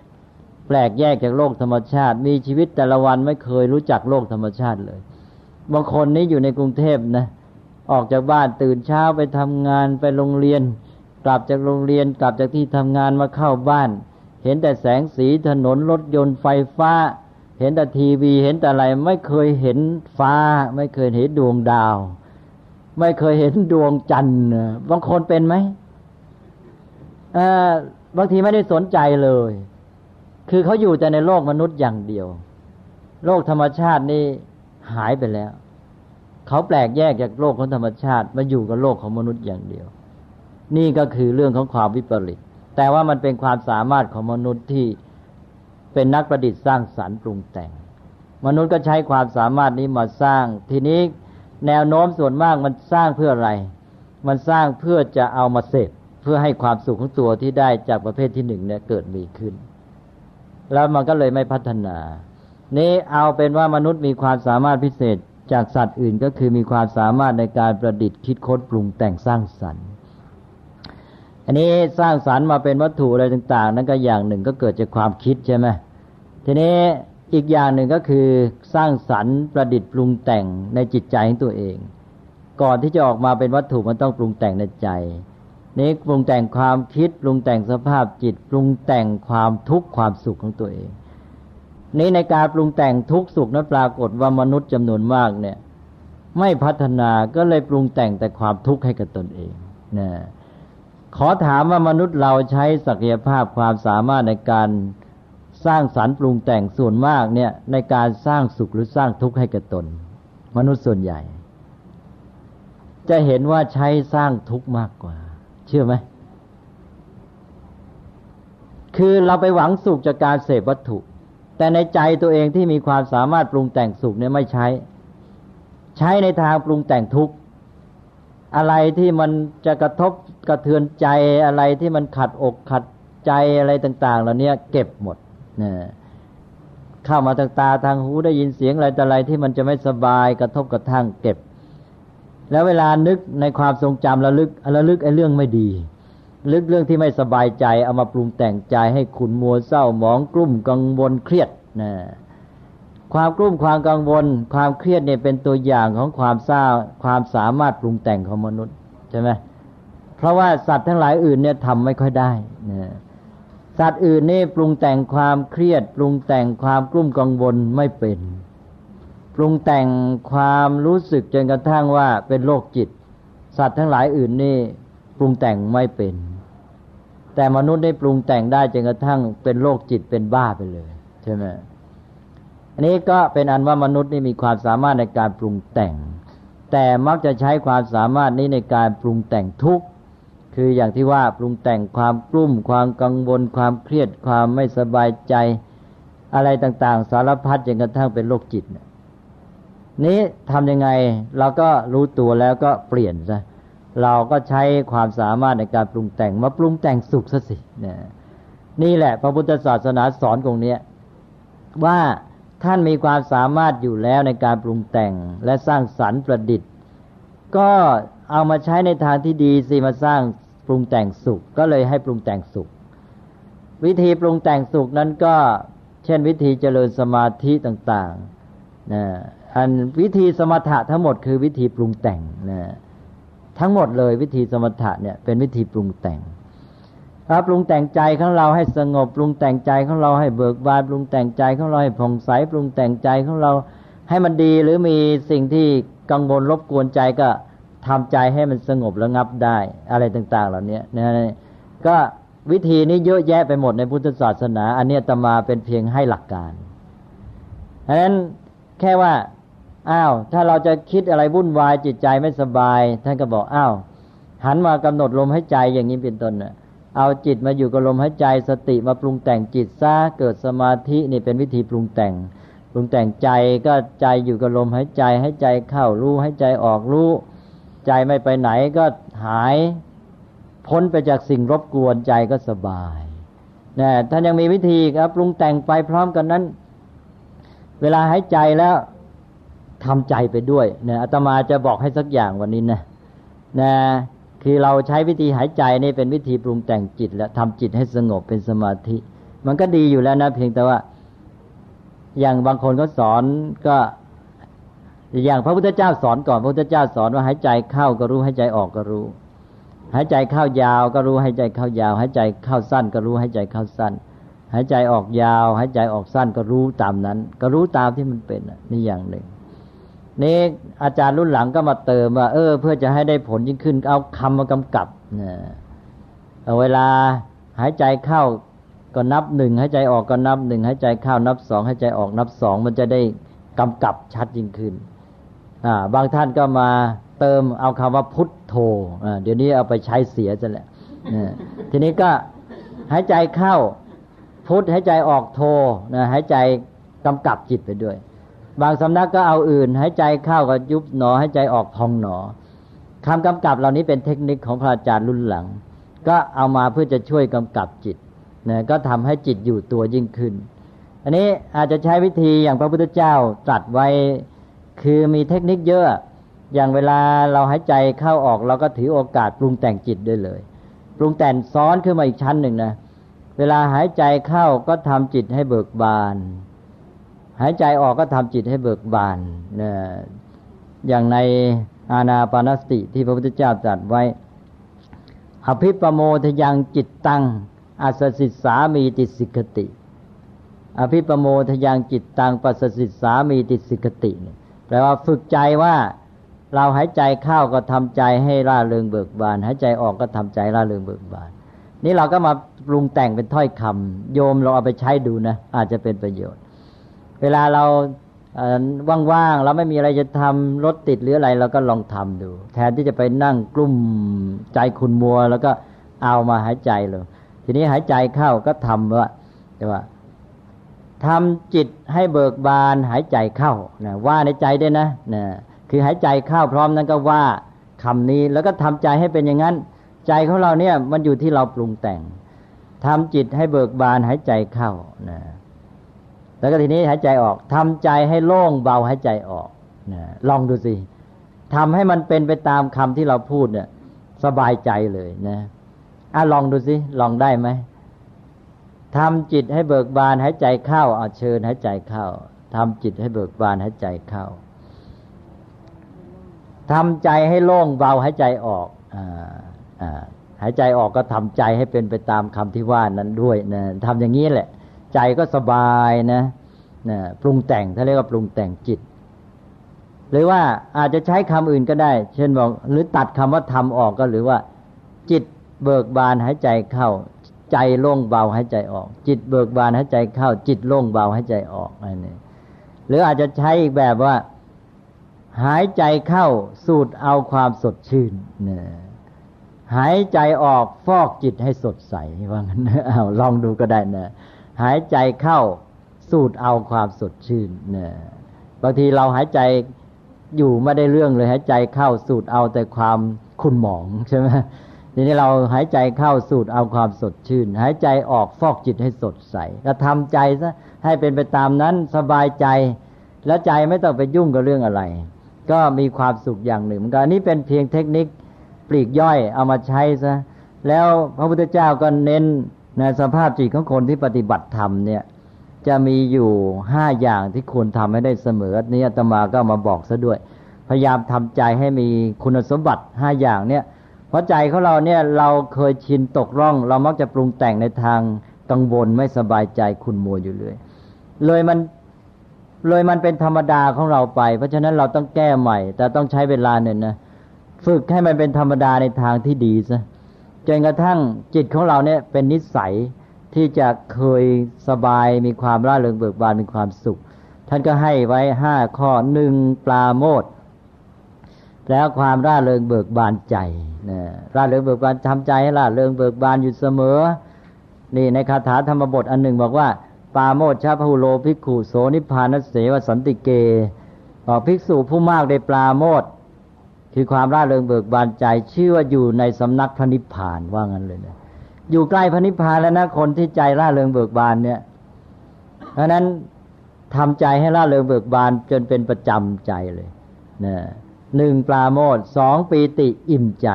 แปลกแยกจากโลกธรรมชาติ มีชีวิตแต่ละวันไม่เคยรู้จักโลกธรรมชาติเลยบางคนนี้อยู่ในกรุงเทพนะ ออกจากบ้านตื่นเช้าไปทำงานไปโรงเรียน กลับจากโรงเรียนกลับจากที่ทำงานมาเข้าบ้าน เห็นแต่แสงสีถนนรถยนต์ไฟฟ้า เห็นแต่ทีวีเห็นแต่อะไร ไม่เคยเห็นฟ้า ไม่เคยเห็นดวงดาว ไม่เคยเห็นดวงจันทร์บางคนเป็นไหมบางทีไม่ได้สนใจเลย คือเขาอยู่แต่ในโลกมนุษย์อย่างเดียว โลกธรรมชาตินี่หายไปแล้ว เขาแปลกแยกจากโลกของธรรมชาติ มาอยู่กับโลกของมนุษย์อย่างเดียว นี่ก็คือเรื่องของความวิปริต แต่ว่ามันเป็นความสามารถของมนุษย์ที่เป็นนักประดิษฐ์สร้างสารรค์ปรุงแต่ง มนุษย์ก็ใช้ความสามารถนี้มาสร้าง ทีนี้แนวโน้มส่วนมากมันสร้างเพื่ออะไร มันสร้างเพื่อจะเอามาเสพเพื่อให้ความสุขของตัวที่ได้จากประเภทที่หนึ่งเนี่ยเกิดมีขึ้น แล้วมันก็เลยไม่พัฒนา นี้เอาเป็นว่ามนุษย์มีความสามารถพิเศษจากสัตว์อื่นก็คือมีความสามารถในการประดิษฐ์คิดค้นปรุงแต่งสร้างสรรค์ อันนี้สร้างสรรค์มาเป็นวัตถุอะไรต่าง ๆ นั้นก็อย่างหนึ่งก็เกิดจากความคิดใช่ไหมทีนี้อีกอย่างหนึ่งก็คือสร้างสรรค์ประดิษฐ์ปรุงแต่งในจิตใจของตัวเอง ก่อนที่จะออกมาเป็นวัตถุมันต้องปรุงแต่งในใจ นี้ปรุงแต่งความคิดปรุงแต่งสภาพจิตปรุงแต่งความทุกข์ความสุขของตัวเอง นี้ในการปรุงแต่งทุกข์สุขนั้นปรากฏว่ามนุษย์จำนวนมากเนี่ย ไม่พัฒนาก็เลยปรุงแต่งแต่ความทุกข์ให้กับตนเองนะขอถามว่ามนุษย์เราใช้ศักยภาพความสามารถในการสร้างสรรค์ปรุงแต่งส่วนมากเนี่ยในการสร้างสุขหรือสร้างทุกข์ให้กับตน มนุษย์ส่วนใหญ่ จะเห็นว่าใช้สร้างทุกข์มากกว่า เชื่อไหมคือเราไปหวังสุขจากการเสพวัตถุ แต่ในใจตัวเองที่มีความสามารถปรุงแต่งสุขเนี่ยไม่ใช้ ใช้ในทางปรุงแต่งทุกข์อะไรที่มันจะกระทบกระเทือนใจอะไรที่มันขัดอกขัดใจอะไรต่างๆเหล่านี้เก็บหมดนะเข้ามาทางตาทางหูได้ยินเสียงอะไรแต่อะไรที่มันจะไม่สบายกระทบกระทั่งเก็บ แล้วเวลานึกในความทรงจำระลึกระลึกไอ้เรื่องไม่ดีลึกเรื่องที่ไม่สบายใจเอามาปรุงแต่งใจให้ขุนมัวเศร้าหมองกลุ่มกังวลเครียดนะความกลุ้มความกังวล ความเครียดเนี่ยเป็นตัวอย่างของความเศร้าความสามารถปรุงแต่งของมนุษย์ใช่ไหมเพราะว่าสัตว์ทั้งหลายอื่นเนี่ยทำไม่ค่อยได้นะสัตว์อื่นนี่ปรุงแต่งความเครียด ปรุงแต่งความกลุ้มกังวลไม่เป็น ปรุงแต่งความรู้สึกจนกระทั่งว่าเป็นโรคจิต สัตว์ทั้งหลายอื่นนี่ปรุงแต่งไม่เป็น แต่มนุษย์ได้ปรุงแต่งได้จนกระทั่งเป็นโรคจิตเป็นบ้าไปเลยใช่ไหมอันนี้ก็เป็นอันว่ามนุษย์นี่มีความสามารถในการปรุงแต่ง แต่มักจะใช้ความสามารถนี้ในการปรุงแต่งทุกข์คืออย่างที่ว่าปรุงแต่งความกลุ้มความกังวล ความเครียดความไม่สบายใจ อะไรต่างๆ สารพัดจนกระทั่งเป็นโรคจิตนี้ นี้ทำยังไงเราก็รู้ตัวแล้วก็เปลี่ยนซะเราก็ใช้ความสามารถในการปรุงแต่งมาปรุงแต่งสุขซะสินี่แหละ พระพุทธศาสนาสอนตรงนี้ว่าท่านมีความสามารถอยู่แล้วในการปรุงแต่งและสร้างสรรค์ประดิษฐ์ ก็เอามาใช้ในทางที่ดีสิมาสร้างปรุงแต่งสุข ก็เลยให้ปรุงแต่งสุข วิธีปรุงแต่งสุขนั้นก็เช่นวิธีเจริญสมาธิต่างๆนะ อันวิธีสมถะทั้งหมดคือวิธีปรุงแต่งนะทั้งหมดเลยวิธีสมถะเนี่ยเป็นวิธีปรุงแต่งถ้าปรุงแต่งใจของเราให้สงบ ปรุงแต่งใจของเราให้เบิกบานปรุงแต่งใจของเราให้ผ่องใสปรุงแต่งใจของเราให้มันดีหรือมีสิ่งที่กังวลรบกวนใจก็ทำใจให้มันสงบระงับได้ อะไรต่าง ๆ เหล่านี้นะก็วิธีนี้เยอะแยะไปหมดในพุทธศาสนา อันนี้ตมาเป็นเพียงให้หลักการเพราะฉะนั้นแค่ว่า อ้าวถ้าเราจะคิดอะไรวุ่นวายจิตใจไม่สบาย ท่านก็บอกอ้าวหันมากำหนดลมให้ใจอย่างนี้เป็นต้นนะเอาจิตมาอยู่กับลมหายใจสติมาปรุงแต่งจิตซะเกิดสมาธินี่เป็นวิธีปรุงแต่ง ปรุงแต่งใจก็ใจอยู่กับลมหายใจให้ใจเข้ารู้ให้ใจออกรู้ ใจไม่ไปไหนก็หายพ้นไปจากสิ่งรบกวนใจก็สบายนะท่านยังมีวิธีครับปรุงแต่งไปพร้อมกันนั้น เวลาหายใจแล้ว ทำใจไปด้วยเนี่ยอาตมาจะบอกให้สักอย่างวันนี้นะนะคือเราใช้วิธีหายใจนี่เป็นวิธีปรุงแต่งจิต และทำจิตให้สงบเป็นสมาธิ มันก็ดีอยู่แล้วนะ เพียงแต่ว่า อย่างบางคนก็สอนก็อย่างพระพุทธเจ้าสอนก่อน พระพุทธเจ้าสอนว่าหายใจเข้าก็รู้หายใจออกก็รู้ หายใจเข้ายาวก็รู้หายใจเข้ายาว หายใจเข้าสั้นก็รู้หายใจเข้าสั้น หายใจออกยาว หายใจออกสั้นก็รู้ตามนั้น ก็รู้ตามที่มันเป็นนี่อย่างหนึ่ง นี่อาจารย์รุ่นหลังก็มาเติมว่าเออ เพื่อจะให้ได้ผลยิ่งขึ้น เอาคำมากำกับนะเวลาหายใจเข้าก็นับหนึ่งหายใจออกก็นับหนึ่งหายใจเข้านับสองหายใจออกนับสองมันจะได้กำกับชัดยิ่งขึ้นอ่าบางท่านก็มาเติมเอาคำว่าพุทโธอ่าเดี๋ยวนี้เอาไปใช้เสียจะแหละทีนี้ก็หายใจเข้าพุทหายใจออกโธนะหายใจกำกับจิตไปด้วย บางสำนักก็เอาอื่นหายใจเข้าก็ยุบหนอหายใจออกพองหนอคำกำกับเหล่านี้เป็นเทคนิคของพระอาจารย์รุ่นหลัง ก็เอามาเพื่อจะช่วยกำกับจิตนะก็ทำให้จิตอยู่ตัวยิ่งขึ้น อันนี้อาจจะใช้วิธีอย่างพระพุทธเจ้าตรัสไว้ คือมีเทคนิคเยอะ อย่างเวลาเราหายใจเข้าออกเราก็ถือโอกาสปรุงแต่งจิตด้วยเลย ปรุงแต่งซ้อนขึ้นมาอีกชั้นหนึ่งนะ เวลาหายใจเข้าก็ทำจิตให้เบิกบาน หายใจออกก็ทำจิตให้เบิกบานนะอย่างในอาณาปานสติที่พระพุทธเจ้าตรัสไว้ อภิปโมทยังจิตตังอัสสิสามีติสิกติ อภิปโมทยังจิตตังปัสสิสามีติสิกติแปลว่าฝึกใจว่าเราหายใจเข้าก็ทำใจให้ร่าเริงเบิกบานหายใจออกก็ทำใจร่าเริงเบิกบาน นี่เราก็มาปรุงแต่งเป็นถ้อยคำโยมเราเอาไปใช้ดูนะ อาจจะเป็นประโยชน์ เวลาเราว่างๆเราไม่มีอะไรจะทำรถติดหรืออะไรเราก็ลองทำดู แทนที่จะไปนั่งกลุ่มใจคุณมัว แล้วก็เอามาหายใจเลยทีนี้หายใจเข้าก็ทำว่าแต่ว่าทำจิตให้เบิกบานหายใจเข้านะว่าในใจด้วยนะนะคือหายใจเข้าพร้อมนั้นก็ว่าคำนี้แล้วก็ทำใจให้เป็นอย่างนั้น ใจของเราเนี่ยมันอยู่ที่เราปรุงแต่งทำจิตให้เบิกบานหายใจเข้านะ แล้วก็ทีนี้หายใจออกทำใจให้โล่งเบาหายใจออกนะลองดูสิทำให้มันเป็นไปตามคำที่เราพูดเนี่ย สบายใจเลยนะอะลองดูสิลองได้ไหมทำจิตให้เบิกบานหายใจเข้าเอาเชิญหายใจเข้าทำจิตให้เบิกบานหายใจเข้าทำใจให้โล่งเบาหายใจออกอ่าอ่าหายใจออกก็ทำใจให้เป็นไปตามคำที่ว่านั้นด้วยนะทำอย่างนี้แหละ ใจก็สบายนะนะปรุงแต่งถ้าเรียกว่าปรุงแต่งจิต หรือว่าอาจจะใช้คำอื่นก็ได้ เช่นบอกหรือตัดคำว่าทำออกก็หรือว่า จิตเบิกบานหายใจเข้า ใจโล่งเบาหายใจออก จิตเบิกบานหายใจเข้า จิตโล่งเบาหายใจออกอะไรนี่หรืออาจจะใช้อีกแบบว่า หายใจเข้าสูดเอาความสดชื่นเนี่ยหายใจออกฟอกจิตให้สดใสว่างั้นเอาลองดูก็ได้นะ หายใจเข้าสูดเอาความสดชื่นเนี่ยบางทีเราหายใจอยู่ไม่ได้เรื่องเลยหายใจเข้าสูดเอาแต่ความขุ่นหมองใช่ไหมทีนี้เราหายใจเข้าสูดเอาความสดชื่น หายใจออกฟอกจิตให้สดใสก็ทำใจซะให้เป็นไปตามนั้นสบายใจ แล้วใจไม่ต้องไปยุ่งกับเรื่องอะไร ก็มีความสุขอย่างหนึ่งเหมือนกันนี่เป็นเพียงเทคนิคปลีกย่อยเอามาใช้ซะแล้วพระพุทธเจ้าก็เน้น ในสภาพจิตของคนที่ปฏิบัติธรรมเนี่ย จะมีอยู่ห้าอย่างที่ควรทำให้ได้เสมอนี้อาตมาก็มาบอกซะด้วย พยายามทำใจให้มีคุณสมบัติห้าอย่างเนี่ย เพราะใจของเราเนี่ยเราเคยชินตกร่อง เรามักจะปรุงแต่งในทางกังวลไม่สบายใจคุณมัวอยู่เลย เลยมันเลยมันเป็นธรรมดาของเราไป เพราะฉะนั้นเราต้องแก้ใหม่ แต่ต้องใช้เวลาหนึ่งนะฝึกให้มันเป็นธรรมดาในทางที่ดีซะ จนกระทั่งจิตของเราเนี่ยเป็นนิสัยที่จะเคยสบายมีความร่าเริงเบิกบานมีความสุข ท่านก็ให้ไว้ห้าข้อหนึ่งปลาโมดแล้วความร่าเริงเบิกบานใจนะร่าเริงเบิกบานทำใจให้ร่าเริงเบิกบานอยู่เสมอ นี่ในคาถาธรรมบทอันหนึ่งบอกว่าปาโมดชาพูโลภิกขุโสนิพานเสวสันติเกบอกภิกษุผู้มากได้ปลาโมด คือความร่าเริงเบิกบานใจชื่อว่าอยู่ในสำนักพระนิพพานว่างั้นเลยนะอยู่ใกล้พระนิพพานแล้วนะคนที่ใจร่าเริงเบิกบานเนี่ย เพราะนั้นทำใจให้ร่าเริงเบิกบานจนเป็นประจำใจเลยนะหนึ่งปลาโมดสองปีติอิ่มใจ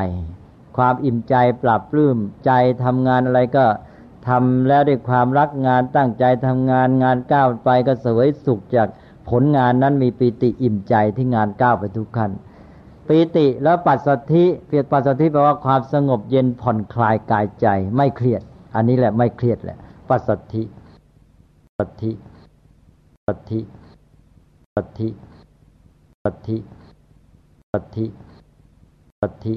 ความอิ่มใจปรับปลื้มใจทำงานอะไรก็ทำแล้วด้วยความรักงานตั้งใจทำงานงานก้าวไปก็สวยสุขจากผลงานนั้นมีปีติอิ่มใจที่งานก้าวไปทุกขั้น ปีติแล้วปัสสธิเพียรปัสสธิแปลว่าความสงบเย็นผ่อนคลายกายใจ ไม่เครียด อันนี้แหละไม่เครียดแหละ ปัสสัทธิปัสสัทธิปัสสธิปัสสธิปัสสธิปัสสธิ